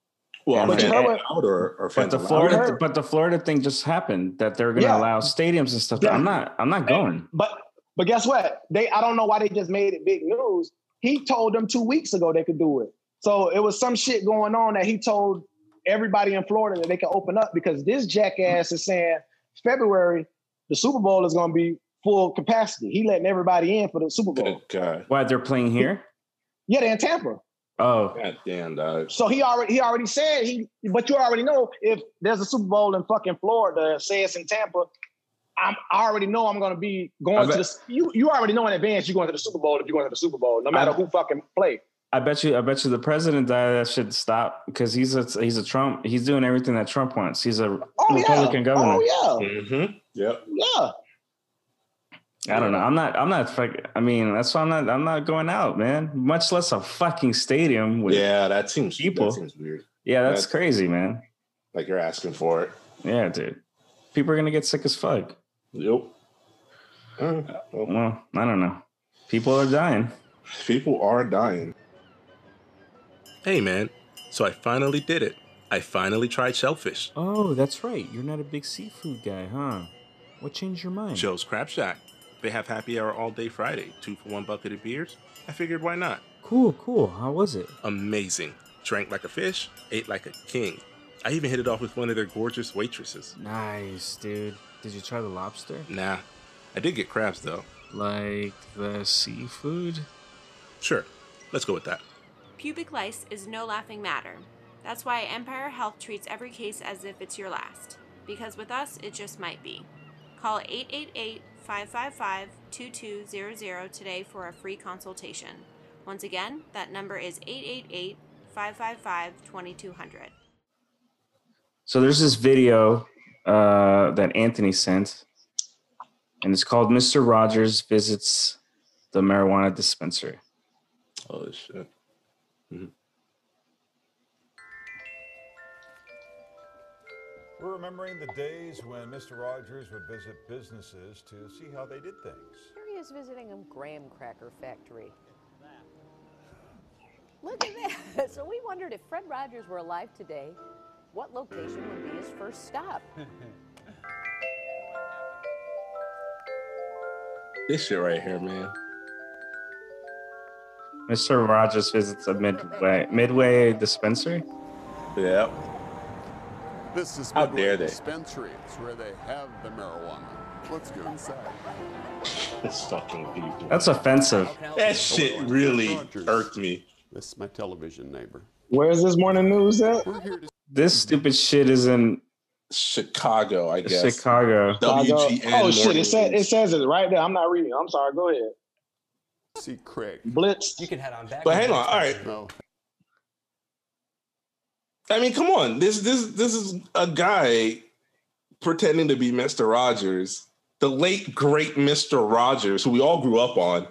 Well, But are you fans heard what- allowed or, or But the? Florida, heard- but the Florida thing just happened that they're going to Yeah. allow stadiums and stuff. Yeah. I'm not. I'm not going. But but guess what? They I don't know why they just made it big news. He told them two weeks ago they could do it. So it was some shit going on that he told everybody in Florida that they can open up because this jackass is saying February the Super Bowl is going to be full capacity. He letting everybody in for the Super Bowl. Good God. Why they're playing here? Yeah, they're in Tampa. Oh, God damn, dog. So he already he already said he, but you already know if there's a Super Bowl in fucking Florida, say it's in Tampa, I'm I already know I'm gonna be I going to the you you already know in advance you're going to the Super Bowl if you're going to the Super Bowl, no matter I- who fucking play. I bet you. I bet you the president that should stop because he's a he's a Trump. He's doing everything that Trump wants. He's a Oh Republican yeah. governor. Oh yeah. Mm-hmm. Yep. Yeah. I don't know. I'm not. I'm not. I mean, that's why I'm not. I'm not going out, man. Much less a fucking stadium with. Yeah, Yeah, that seems People. That seems weird. that's That's- crazy, man. Like you're asking for it. Yeah, dude. People are gonna get sick as fuck. Yep. Uh, well, Well, I don't know. People are dying. people are dying. Hey, man. So I finally did it. I finally tried shellfish. Oh, that's right. You're not a big seafood guy, huh? What changed your mind? Joe's Crab Shack. They have happy hour all day Friday, two for one bucket of beers. I figured why not? Cool, cool. How was it? Amazing. Drank like a fish, ate like a king. I even hit it off with one of their gorgeous waitresses. Nice, dude. Did you try the lobster? Nah, I did get crabs though. Like the seafood? Sure, let's go with that. Pubic lice is no laughing matter. That's why Empire Health treats every case as if it's your last. Because with us, it just might be. Call 888 555 2200 today for a free consultation. Once again, that number is 888 555 2200. So there's this video uh, that Anthony sent, and it's called "Mr. Rogers Visits the Marijuana Dispensary." Oh shit. We're remembering the days when Mr. Rogers would visit businesses to see how they did things. Here he is visiting a graham cracker factory. Look at that. So we wondered if Fred Rogers were alive today, what location would be his first stop? This shit right here, man. Mr. Rogers visits a midway midway dispensary. Yeah. This is How dare they? Dispensary. It's where they have the marijuana. Let's go inside. This fucking people. That's offensive. That shit really irked me. This is my television neighbor. Where's this morning news at? We're here to This stupid shit is in Chicago, I guess. Chicago. WGN. Oh shit! It says it says it right there. I'm not reading. I'm sorry. Go ahead. see Craig. Blitz. You can head on back. But hang on, all right. No, I mean, come on. This this this is a guy pretending to be Mr. Rogers, the late great Mr. Rogers, who we all grew up on.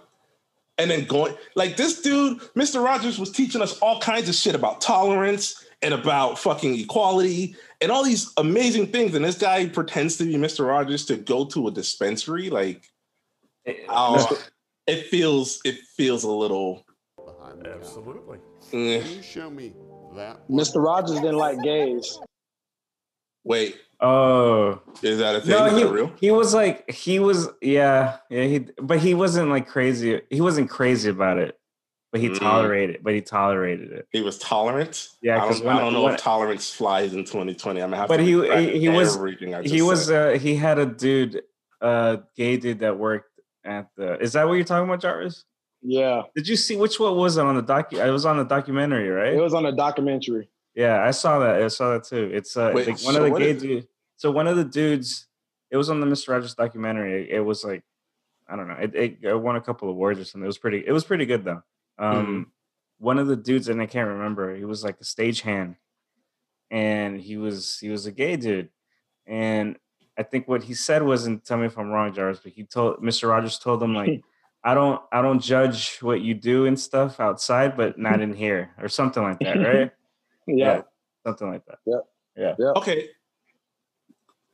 And then going like this dude, Mr. Rogers was teaching us all kinds of shit about tolerance and about fucking equality and all these amazing things. And this guy pretends to be Mr. Rogers to go to a dispensary. Like, oh, it feels it feels a little. behind the Absolutely. eh. Can you show me that? Mr. Rogers didn't like gays. Wait, Oh is that a thing? no, is he, that real? he was like he was yeah yeah he but he wasn't like crazy. He wasn't crazy about it, but he Mm. tolerated. But he tolerated it. He was tolerant. Yeah, I 'cause don't, when- I don't know when- if tolerance flies in 2020. I'm gonna have But to he retract he, he was he just was uh he had a dude uh gay dude that worked at the. Is that what you're talking about, Jarvis? Yeah, Did you see which one was it on the doc? It was on the documentary, right? it was on a documentary. Yeah, I saw that. I saw that too. It's uh, Wait, like one so of the what gay is- dudes. So one of the dudes, it was on the Mr. Rogers documentary. It, it was like, I don't know. It, it, it won a couple awards or something. It was pretty. It was pretty good though. Um, Mm-hmm. one of the dudes, and I can't remember. He was like a stagehand, and he was he was a gay dude, and I think what he said wasn't. Tell me if I'm wrong, Jarvis, but he told Mr. Rogers told him like. I don't I don't judge what you do and stuff outside, but not in here or something like that, right? Yeah, something like that. yeah. Yeah. Okay.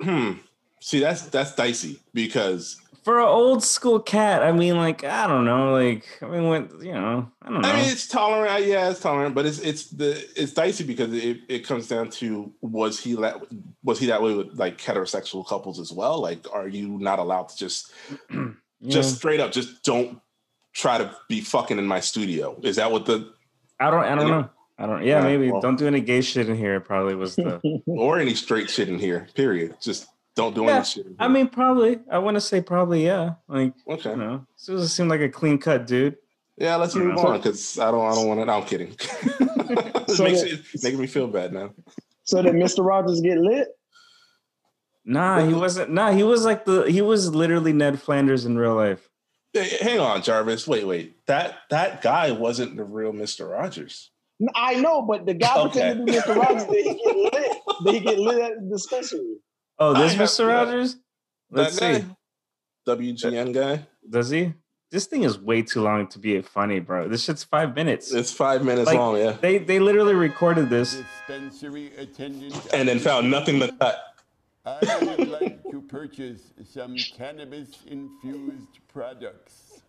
Hmm. See, that's that's dicey because For an old school cat, I mean, like I don't know, like I mean, when you know, I don't know. I mean it's tolerant. uh, Yeah, it's tolerant, but it's it's the it's dicey because it, it comes down to was he that was he that way with like heterosexual couples as well? Like, are you not allowed to just Yeah. just straight up just don't try to be fucking in my studio? Is that what the I don't, I don't Any- know. I don't. Yeah, Yeah, maybe well- don't do any gay shit in here. Probably was the. or any straight shit in here? Period. Just don't do Yeah, any shit. in I mean, probably. I want to say probably. Yeah, like okay. you know, this doesn't seem like a clean cut dude. Yeah, let's move on because I don't I don't want to. No, I'm kidding. it So makes that- it making me feel bad now. So did Mr. Rogers get lit? Nah, he wasn't. Nah, he was like the. He was literally Ned Flanders in real life. Hey, hang on, Jarvis. Wait, wait. That that guy wasn't the real Mister Rogers. I know, but the guy Okay. pretending to be Mr. Rogers, did he get lit? Did he get lit at the dispensary? Oh, this Mr. Rogers. Let's that see. guy, WGN guy. Does he? This thing is way too long to be funny, bro. This shit's five minutes. It's five minutes Like, long, yeah, They they literally recorded this. Dispensary attendant. and then found nothing to cut. I would like to purchase some cannabis infused products.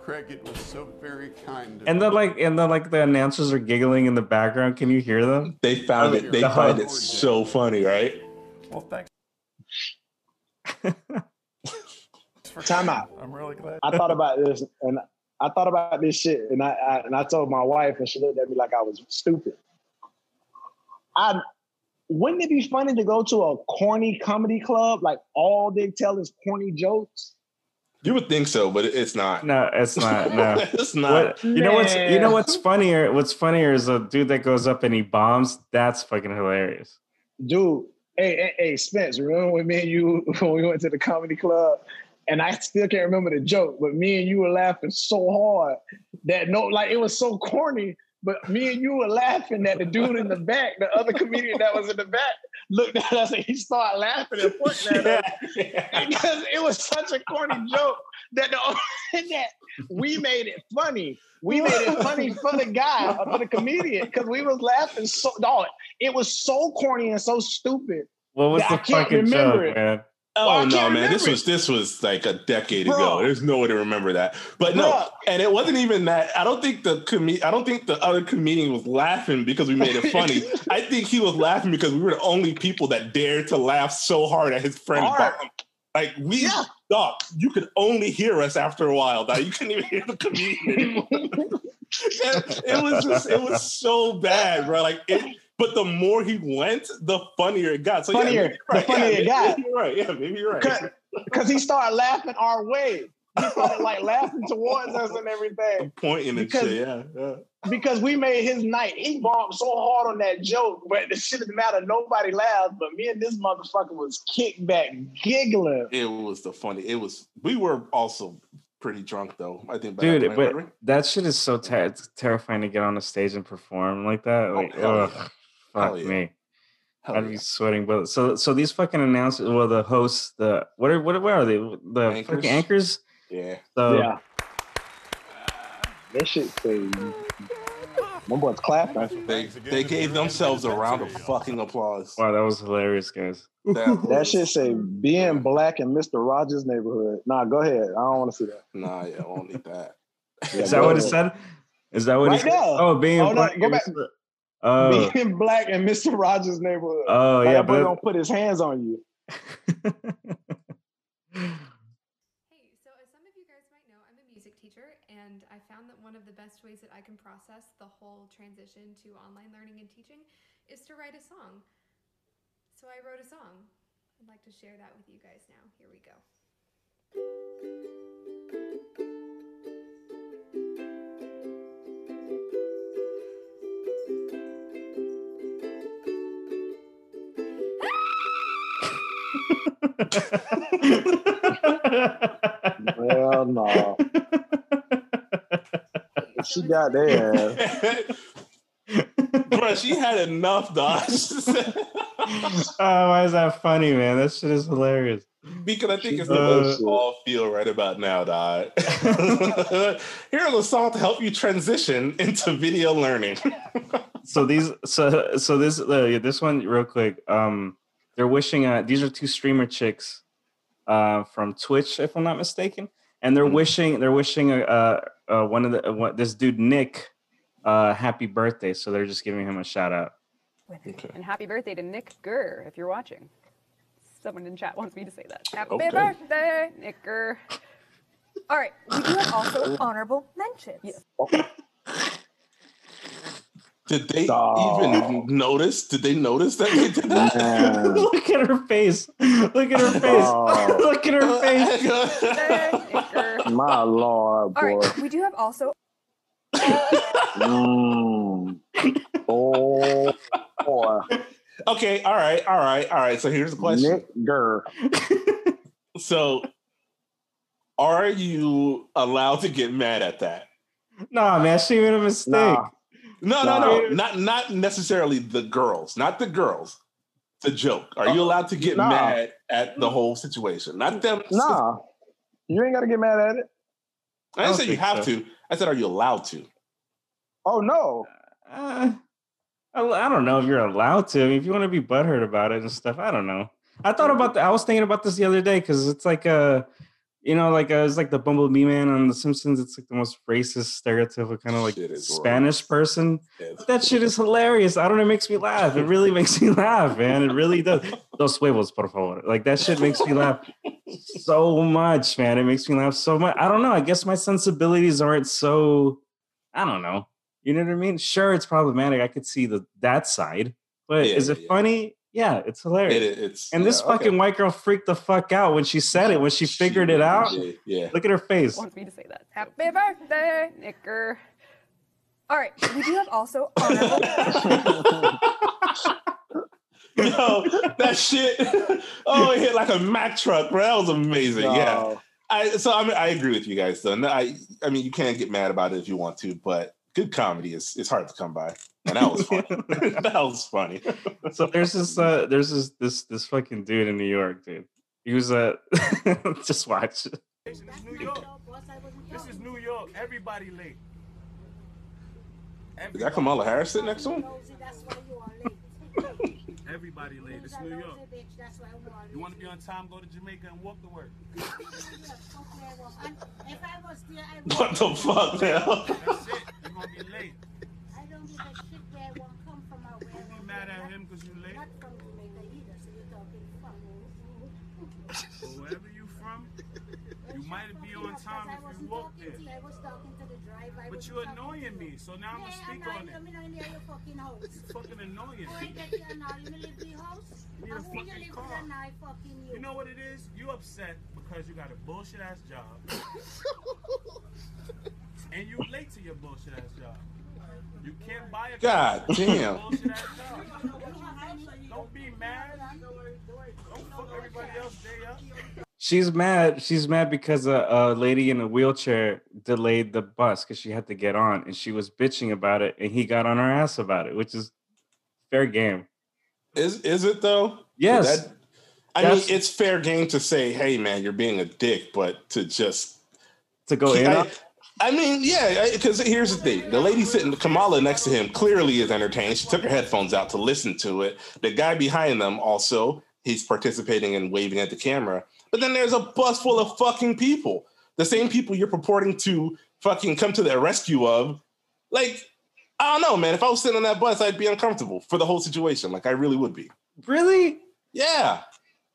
Craig, it was so very kind. And then like and then like the announcers are giggling in the background. Can you hear them? They found it. They The find it so funny, right? Well, thanks. Time out. I'm really glad. I thought about this and I thought about this shit and I, I and I told my wife and she looked at me like I was stupid. I wouldn't it be funny to go to a corny comedy club like all they tell is corny jokes? You would think so, but it's not. No, it's not. No. it's not. What, you know what's you know what's funnier? What's funnier is a dude that goes up and he bombs. That's fucking hilarious. Dude, hey, hey, hey, Spence, remember when me and you when we went to the comedy club? And I still can't remember the joke, but me and you were laughing so hard that no, like it was so corny. But me and you were laughing at the dude in the back, the other comedian that was in the back, looked at us and he started laughing and pointing at us because it was such a corny joke that the that we made it funny. We made it funny for the guy, for the comedian, because we was laughing so. Dog, it was so corny and so stupid. What was Yeah, I the can't fucking joke, it. man? Oh Well, no, man! This remember was this was like a decade Bro. ago. There's no way to remember that. But no, and it wasn't even that. I don't think the com- I don't think the other comedian was laughing because we made it funny. I think he was laughing because we were the only people that dared to laugh so hard at his friend. Like we Yeah. You could only hear us after a while. Now you couldn't even hear the comedian anymore. it, it was just it was so bad, bro. Like it. But the more he went, the funnier it got. So Funnier. yeah, maybe you're The funnier yeah, it maybe got. You're right. Yeah, maybe you're right. Because he started laughing our way. He started like laughing towards us and everything. pointing and Because- shit. Yeah, yeah. Because we made his night. He bombed so hard on that joke, but the shit didn't matter. Nobody laughed, but me and this motherfucker was kicked back giggling. It was the funny. It was. We were also pretty drunk though. I think. by that Dude, but weren't that shit is so ter- terrifying to get on the stage and perform like that. Like, oh, hell ugh, yeah. Fuck Hell yeah. me. Hell I'd yeah. be sweating. But so, so these fucking announcers, well, the hosts, the what are what, what are they? The Anchors? fucking anchors. Yeah. So Yeah. That shit say my boy's clapping. They they gave themselves a round of fucking applause. wow, that was hilarious, guys. That That shit say being black in Mr. Rogers' neighborhood. Nah, go ahead. I don't want to see that. Nah, yeah, I won't need that. Yeah, Is that go what it said? Is that what Right it said? there. Oh, being Oh, no, black. go back. Mr. Oh, Being black in Mr. Rogers' neighborhood. oh Like, yeah, that but don't put his hands on you. Hey, so as some of you guys might know, I'm a music teacher, and I found that one of the best ways that I can process the whole transition to online learning and teaching is to write a song. So I wrote a song. I'd like to share that with you guys now. Here we go. Well, no. she got there. Bro, she had enough, dog. oh, why is that funny, man? That shit is hilarious. because I think it's the Uh, way we all feel right about now, dog. Here's a song to help you transition into video learning. so these so so this uh, yeah, this one real quick um they're wishing uh these are two streamer chicks uh from twitch if i'm not mistaken and they're wishing they're wishing uh, uh one of the uh, one, this dude nick uh happy birthday so they're just giving him a shout out And happy birthday to Nick Gurr, if you're watching. Someone in chat wants me to say that. Happy Okay. birthday, Nick Gurr. All right, we do have also honorable mentions. Yes. Did they Dog. even notice? Did they notice that we did that? Look at her face look at her face Oh. look at her face Birthday, Nick Gurr. My lord, All boy. right, we do have also Mm. Oh, boy. okay, all right, all right, all right. So here's the question. Nick Gurr. So, are you allowed to get mad at that? nah man she made a mistake Nah. No, no, no, not not necessarily the girls, not the girls. The joke. Are you uh, allowed to get Nah. mad at the whole situation? Not them. Nah. You ain't got to get mad at it. I I didn't don't say you have so. to. I said, are you allowed to? Oh, no. Uh, I, I don't know if you're allowed to. I mean, if you want to be butthurt about it and stuff, I don't know. I thought mm-hmm. about that. I was thinking about this the other day because it's like a, you know, like uh was like the Bumblebee man on The Simpsons. It's like the most racist, stereotypical kind of like Spanish person. Yes. But that shit is hilarious. I don't know. It makes me laugh. It really makes me laugh, man. It really does. Dos huevos, por favor. Like that shit makes me laugh so much, man. It makes me laugh so much. I don't know. I guess my sensibilities aren't so. I don't know. You know what I mean? Sure, it's problematic. I could see the that side, but Yeah, is it yeah. funny? Yeah, it's hilarious. It, it's and this yeah, okay. fucking white girl freaked the fuck out when she said it. When she figured it out, Yeah, yeah. look at her face. Wants me to say that. Happy birthday, Nick Gurr. All right, we do have also honorable Yo, that shit. Oh, it hit like a Mack truck, bro. That was amazing. Yeah. I so I mean I agree with you guys though. I I mean you can't get mad about it if you want to, but good comedy is is hard to come by. And that was funny. that was funny. so there's this uh there's this this this fucking dude in New York, dude. He was uh just watch. This is New York. This is New York. Everybody late. Is that Kamala Harris sitting next to him? Everybody everybody late. It's New York. You want to be on time? Go to Jamaica and walk to work. If I was there, I What the fuck, now? That's it. You're gonna be late. I don't give a shit where I won't come from or where You be mad at him because you late? Not from Jamaica either, so you're talking from. But wherever you from, you might be on time if you walk there. I was talking to the driver. I But you're annoying me, so now I'm gonna speak on not- it. I'm not near your fucking house. You fucking annoying. I get you now. You live in the house? You need a And who you fucking car. with and I fucking you. You know what it is? You upset because you got a bullshit ass job. and you late to your bullshit ass job. You can't buy a God car. damn. Bullshit ass job. Don't be mad. Don't fuck everybody else day up. She's mad. She's mad because a, a lady in a wheelchair delayed the bus because she had to get on, and she was bitching about it, and he got on her ass about it, which is fair game. Is is it though? Yes. That- I That's- mean, it's fair game to say, "Hey, man, you're being a dick," but to just to go in. I, I mean, yeah, because here's the thing: the lady sitting, Kamala next to him, clearly is entertained. She took her headphones out to listen to it. The guy behind them also, he's participating and waving at the camera. But then there's a bus full of fucking people, the same people you're purporting to fucking come to their rescue of. Like, I don't know, man. If I was sitting on that bus, I'd be uncomfortable for the whole situation. Like, I really would be. Really? Yeah.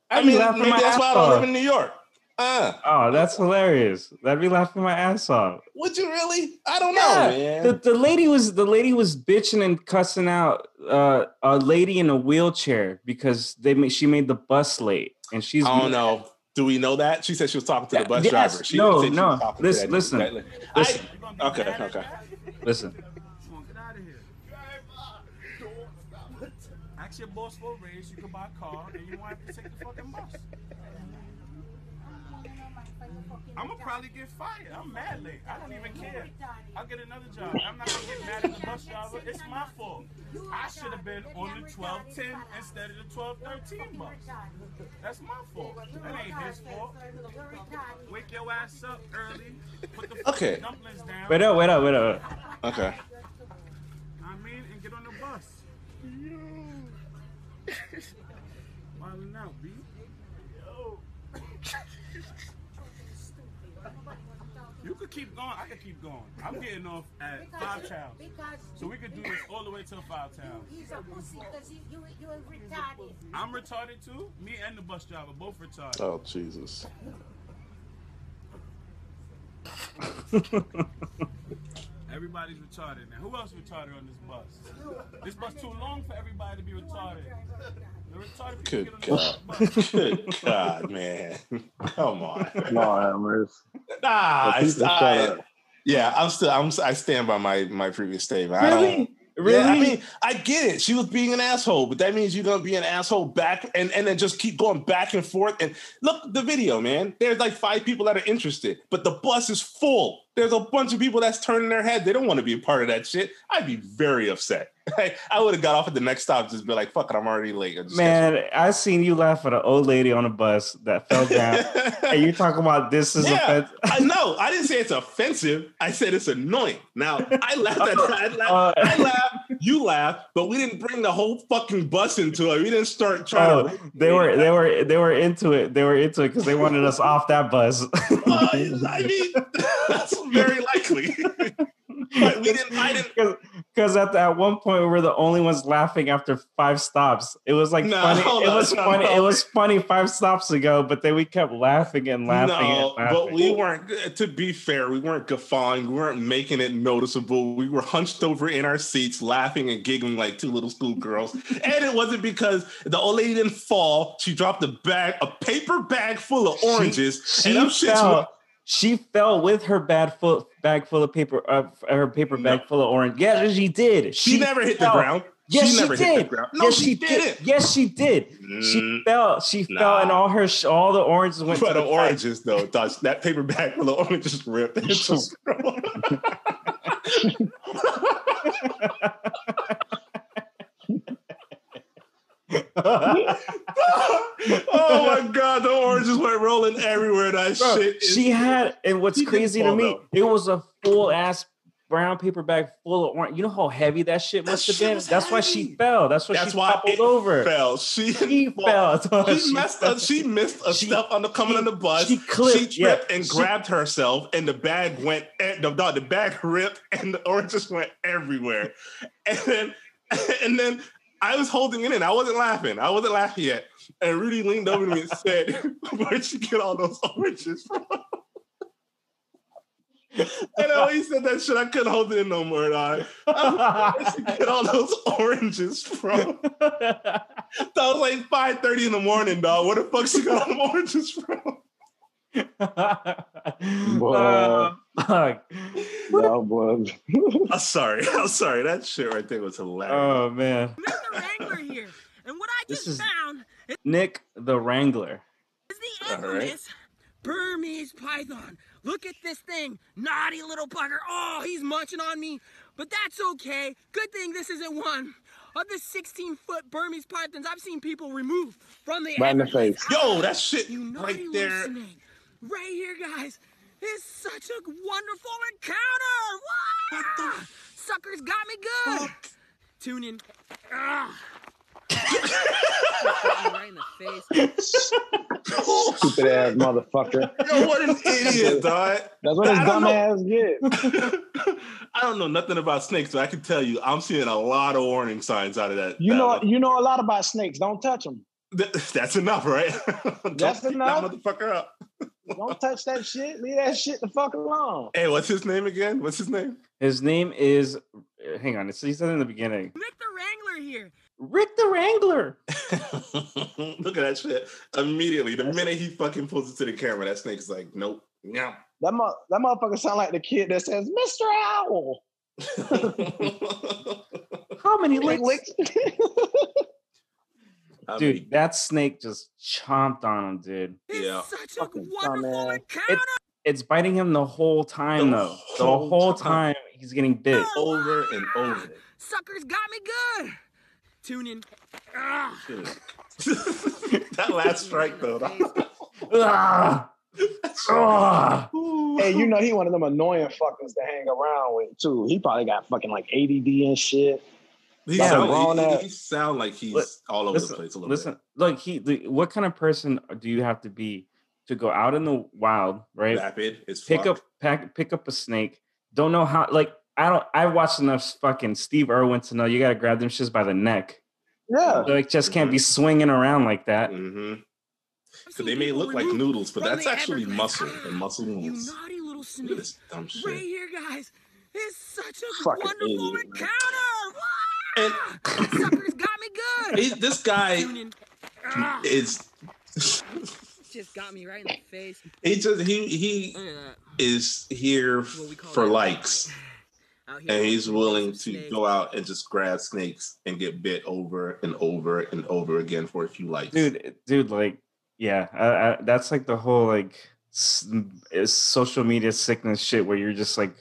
I I'd be mean, maybe that's why I don't live in New York. Uh, Oh, that's hilarious. That'd be laughing my ass off. would you really? I don't know, man. the, the lady was the lady was bitching and cussing out uh, a lady in a wheelchair because they made she made the bus late and she's I don't know. Do we know that? She said she was talking to the bus Yes. driver. She No, said she no. was talking to Listen, that- listen, listen. I, okay, okay. listen. Come on, get out of here. Ask your boss for a raise. You can buy a car, and you won't have to take the fucking bus. I'm gonna probably get fired. I'm mad late. I don't even care. I'll get another job. I'm not gonna get mad at the bus driver. It's my fault. I should have been on the 1210 instead of the 1213 bus. That's my fault. That ain't his fault. Wake your ass up early. Put the Okay. dumplings down. Wait up, wait up, wait up. Okay. I mean, and get on the bus. Wildin' out, B. You could keep going. I can keep going. I'm getting off at Five Towns. So we could do this all the way to Five Towns. He's a pussy because you, you, you're retarded. I'm retarded too. Me and the bus driver both retarded. Oh Jesus. Everybody's retarded now. Who else retarded on this bus? This bus too long for everybody to be retarded. The retarded people Good God. Good God, man. Come on. Lord have mercy. Nah, I, The I- yeah, I'm still. I'm. I stand by my my previous statement. I Really? don't. Really? Yeah, I mean, I get it. She was being an asshole, but that means you're gonna be an asshole back, and and then just keep going back and forth. And look, the video, man. There's like five people that are interested, but the bus is full. There's a bunch of people that's turning their head. They don't want to be a part of that shit. I'd be very upset. I would have got off at the next stop, just be like, "Fuck it, I'm already late." Man, I seen you laugh at an old lady on a bus that fell down, and you talking about this is Yeah, offensive. I know. I didn't say it's offensive. I said it's annoying. Now I laughed at that. I laughed, Uh, I laughed, you laughed, but we didn't bring the whole fucking bus into it. We didn't start trying Oh, to. they were they were they were into it. They were into it because they wanted us off that bus. I mean, that's very likely. but we didn't. I didn't. Because at, the- at one point we were the only ones laughing after five stops. It was like No, funny. It was no, funny. It was funny five stops ago, but then we kept laughing and laughing no, and laughing. but we weren't. To be fair, we weren't guffawing. We weren't making it noticeable. We were hunched over in our seats, laughing and giggling like two little schoolgirls. and it wasn't because the old lady didn't fall. She dropped a bag, a paper bag full of oranges, She and them shits fell. were- She fell with her bad full bag full of paper. Uh, her paper bag full of orange. Yeah, she did. She never hit the ground. Yes, She she, never hit did. the ground. No, yes, she she did. didn't. Yes, she did. She Mm, fell. She fell, and all her sh- all the oranges went But the the oranges, though, Dutch, that paper bag full of oranges ripped. Oh my god, the oranges went rolling everywhere. That Bro, shit. she had, and what's crazy to me, though. it was a full ass brown paper bag full of orange. You know how heavy that shit must have shit been. That's why she fell. That's why That's she why toppled over. fell. She, She fell. She, she messed fell. up. She missed a She- step on the coming on the bus. she clipped, She tripped yeah. and grabbed herself, and the bag went. And the, no, the bag ripped, and the oranges went everywhere. And then, and then I was holding it in. I wasn't laughing. I wasn't laughing yet. And Rudy leaned over to me and said, "Where'd you get all those oranges from?" And I always said that shit. I couldn't hold it in no more. Dog. Where'd you get all those oranges from? That was like five thirty in the morning, dog. Where the fuck she got all them oranges from? Uh, fuck. That was. I'm sorry. I'm sorry. That shit right there was hilarious. Oh man, Wrangler here. And what I This just is- found is Nick the Wrangler. the All right. infamous Burmese python. Look at this thing. Naughty little bugger. Oh, he's munching on me. But that's okay. Good thing this isn't one of the 16 foot Burmese pythons I've seen people remove from the Right in the face. Yo, that shit You naughty right there. snake. Right here, guys. Is such a wonderful encounter. Wow! Suckers got me good. Tune in. Ah. right in the face. Stupid ass motherfucker. Yo, what an idiot, dog. That's what his I don't dumb know- ass get. I don't know nothing about snakes, but I can tell you, I'm seeing a lot of warning signs out of that. You that know, one. you know a lot about snakes. Don't touch them. Th- that's enough, right? That's enough. That motherfucker up. Don't touch that shit. Leave that shit the fuck alone. Hey, what's his name again? What's his name? His name is. Hang on, it's, he said in the beginning. Nick the Wrangler here. Rick the Wrangler. Look at that shit. Immediately, the minute he fucking pulls it to the camera, that snake's like, nope, no. That mo- that motherfucker sound like the kid that says, "Mr. Owl." How many licks? lick. I Dude, mean, that snake just chomped on him, dude. yeah. Such a wonderful dumbass. encounter. It's biting him the whole time, The though. The whole whole time. time he's getting bit. Over and over. Suckers got me good. Tune in. That last strike, though. Ah! Ah! Hey, you know he one of them annoying fuckers to hang around with too. He probably got fucking like ADD and shit. He, Like a sound, he, he- he sound like he's Li- all over listen, the place a little listen, look, he. The, what kind of person do you have to be to go out in the wild, bit. right? Rapid. It's pick fuck. up, pack, pick up a snake. Don't know how. Like I don't. I watched enough fucking Steve Irwin to know you got to grab them shits by the neck. Yeah. Like just can't be swinging around like that. Mm-hmm. I've So they may look like noodles, but that's actually muscle and muscle You naughty little Look at snake. this dumb Right here, guys. It's such a Fucking wonderful idiot, man. Encounter. And Suckers got me good. he- this guy Tune in. Ah. is Just got me right in the face. he just he he Look at that. is here What we call for likes. Here and he's willing to snakes. go out and just grab snakes and get bit over and over and over again for a few likes. dude dude like yeah I, I, that's like the whole like s- social media sickness shit where you're just like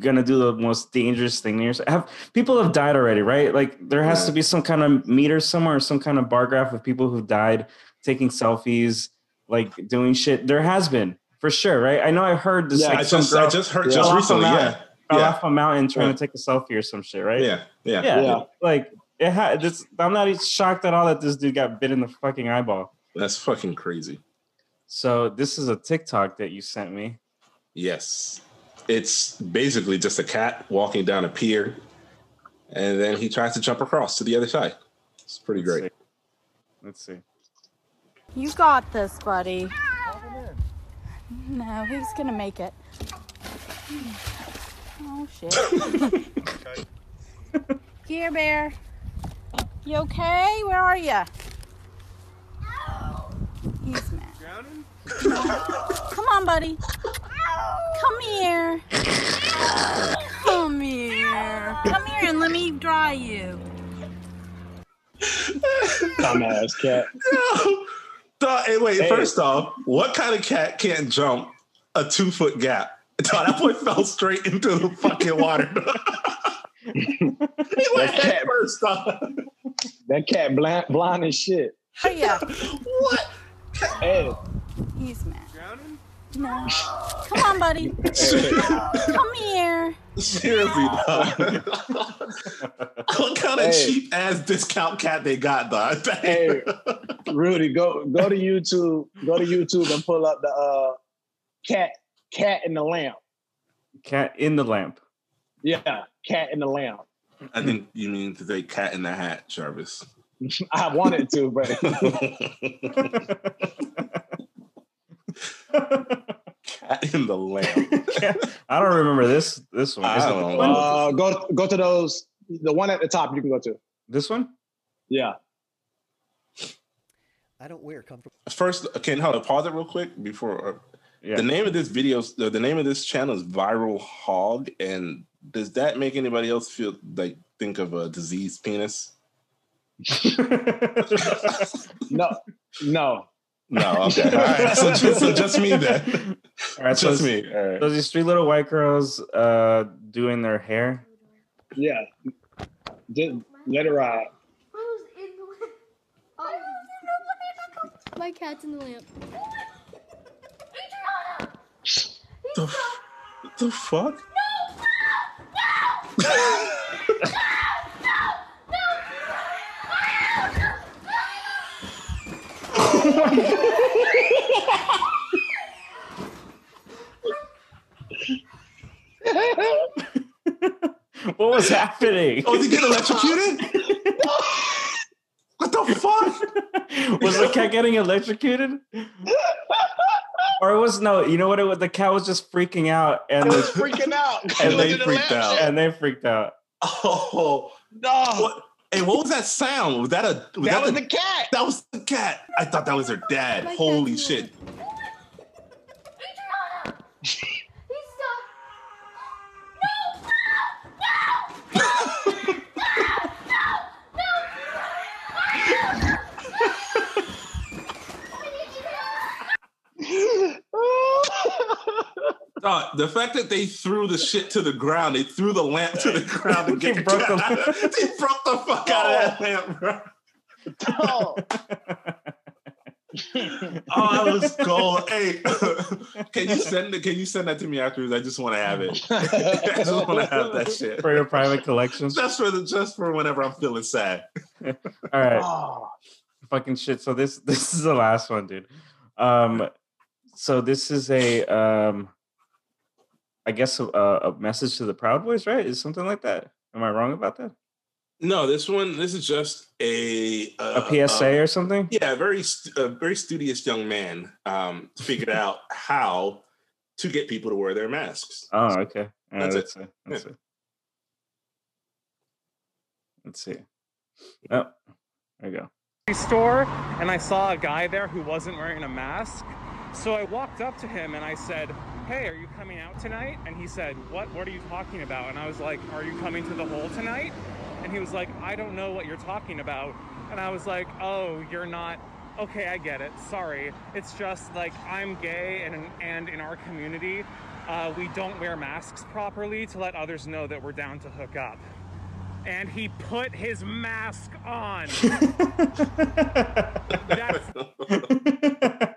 gonna do the most dangerous thing to yourself. have people have died already right like there has to be some kind of meter somewhere some kind of bar graph of people who died taking selfies like doing shit there has been for sure right i know i heard this Yeah, like I some just I just heard Yeah. just fell recently, yeah, fell yeah, off a mountain trying Yeah. to take a selfie or some shit right yeah, yeah, yeah, Yeah. like it had this i'm not even shocked at all that this dude got bit in the fucking eyeball That's fucking crazy. So this is a TikTok that you sent me. Yes, it's basically just a cat walking down a pier, and then he tries to jump across to the other side. It's pretty Let's great. see. Let's see. You got this, buddy. No, he's gonna make it. Oh shit. Gear Bear. You okay? Where are you? He's mad. Come on, buddy. Come here. Come here. Come here and let me dry you. Dumbass cat. Dog, hey, wait, Hey. first off, what kind of cat can't jump a two foot gap? Dog, that boy fell straight into the fucking water. he went That head cat- first, dog. That cat blind, blind as shit. Where are you? What? Hey, He's mad. No. Come on, buddy. Come here. Seriously, dog. what kind of Hey. cheap ass discount cat they got, dog? Hey, Rudy, go go to YouTube. Go to YouTube and pull up the uh, cat cat in the lamp. Cat in the lamp. Yeah, cat in the lamp. I think you mean to say cat in the hat, Jarvis. I wanted to, but cat in the lamp. I don't remember this this one. Is I don't this know. one? uh, go go to those. The one at the top you can go to. This one? Yeah. I don't wear comfortable. First, can hold on, pause it real quick before. Uh, Yeah. The name of this video, the, the name of this channel is Viral Hog, and does that make anybody else feel like think of a diseased penis? No, no. No, okay, all right. So just, so just me then. All right, just it's- me. All right. So these three little white girls uh doing their hair. Yeah. Just let it ride. My cat's in the lamp. The, the fuck? What was happening? Oh, did he get electrocuted? what the fuck? was the cat getting electrocuted? Or it was no, you know what? It was the cat was just freaking out, and It was freaking out. and they was in the freaked out, shit. and they freaked out. Oh no! What, hey, what was that sound? Was that a? Was That was the cat. That was the cat. I thought that was her dad. My Holy cat's shit! Dog, the fact that they threw the shit to the ground, they threw the lamp to the ground to get broke cat the- They broke the fuck out of that lamp, bro. Oh. Oh, that was gold. Hey, can you send it? Can you send that to me afterwards? I just want to have it. I just want to have that shit. For your private collections. Just for the just for whenever I'm feeling sad. All right. Oh. Fucking shit. So this this is the last one, dude. Um so this is a um I guess a, a message to the Proud Boys, right? Is something like that? Am I wrong about that? No, this one. This is just a uh, A PSA uh, or something? Yeah, a very a very studious young man um, figured out how to get people to wear their masks. Oh, okay. Uh, That's it. let's see. Let's see. Let's see. Oh, there you go. store and I saw a guy there who wasn't wearing a mask. So I walked up to him and I said, Hey, are you coming out tonight? And he said, What what are you talking about? And I was like, Are you coming to the hole tonight? And he was like, I don't know what you're talking about. And I was like, Oh, you're not okay, I get it. Sorry. It's just like I'm gay and and in our community, uh, we don't wear masks properly to let others know that we're down to hook up. And he put his mask on.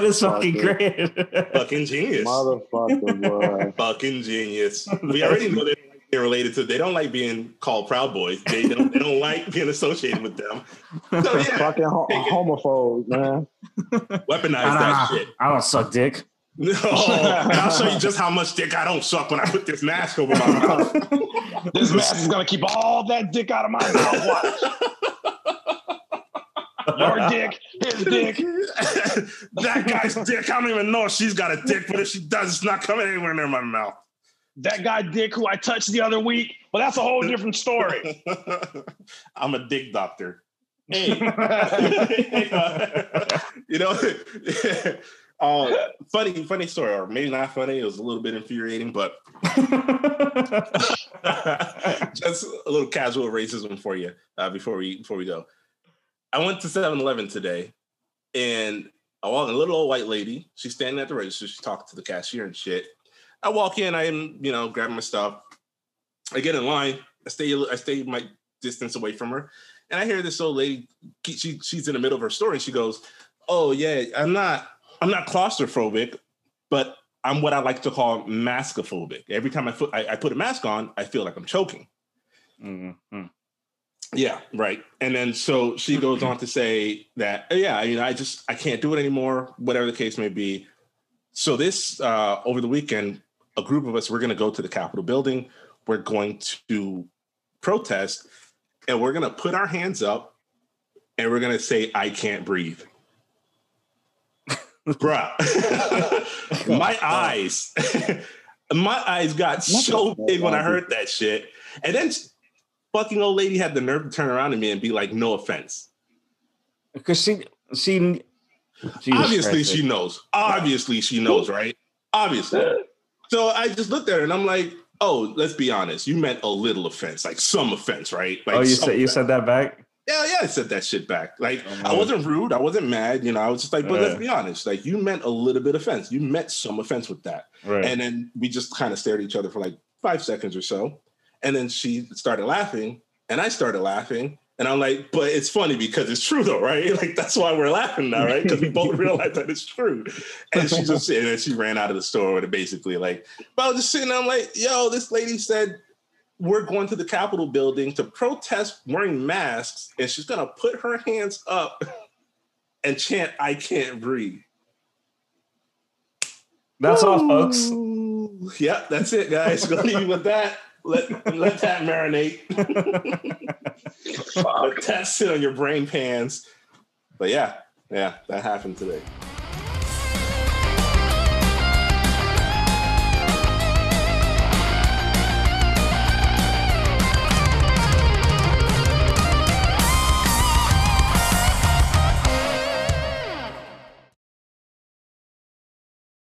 that is fucking great. Fucking genius. Motherfucker, boy. Fucking genius. We already know they're they're related to. They don't like being called Proud Boys. They don't. They don't like being associated with them. So yeah, Fucking ho- homophobe, man. weaponize that nah, shit. I don't suck dick. No, I'll show you just how much dick I don't suck when I put this mask over my mouth. This mask is gonna keep all that dick out of my mouth. Your dick, his dick. that guy's dick. I don't even know if she's got a dick, but if she does, it's not coming anywhere near my mouth. That guy dick who I touched the other week. But that's a whole different story. I'm a dick doctor. Hey, you know, uh, funny, funny story, or maybe not funny. It was a little bit infuriating, but just a little casual racism for you uh, before we before we go. I went to 7-Eleven today, and I walk a little old white lady. She's standing at the register. She's talking to the cashier and shit. I walk in. I'm you know grabbing my stuff. I get in line. I stay. I stay my distance away from her, and I hear this old lady. She she's in the middle of her story. She goes, "Oh yeah, I'm not. I'm not claustrophobic. but I'm what I like to call maskophobic. Every time I put I, I put a mask on, I feel like I'm choking. Mm-hmm. Yeah, right. And then so she goes on to say that, yeah, you know, I just I can't do it anymore, whatever the case may be. So this uh over the weekend, a group of us we're going to go to the Capitol building. We're going to protest and we're going to put our hands up and we're going to say I can't breathe. Bruh. my eyes my eyes got so big when I heard that shit. And then fucking old lady had the nerve to turn around to me and be like, no offense. Because she she Jesus Obviously Christ. she knows. Obviously she knows, right? Obviously. So I just looked at her and I'm like, oh, let's be honest. You meant a little offense, like some offense, right? Like oh, you said you said that back? Yeah, yeah, I said that shit back. Like oh, I wasn't rude, I wasn't mad, you know. I was just like, but let's be honest, like you meant a little bit offense. You meant some offense with that. Right. And then we just kind of stared at each other for like five seconds or so. And then she started laughing, and I started laughing. And I'm like, but it's funny because it's true though, right? Like that's why we're laughing now, right? Because we both realize that it's true. And she just and then she ran out of the store with it basically like, but I was just sitting there, I'm like, yo, this lady said we're going to the Capitol building to protest wearing masks, and she's gonna put her hands up and chant, I can't breathe. That's all, folks. Yep, that's it, guys. Go leave you with that. Let let that marinate. let that sit on your brain pans. But yeah, yeah, that happened today.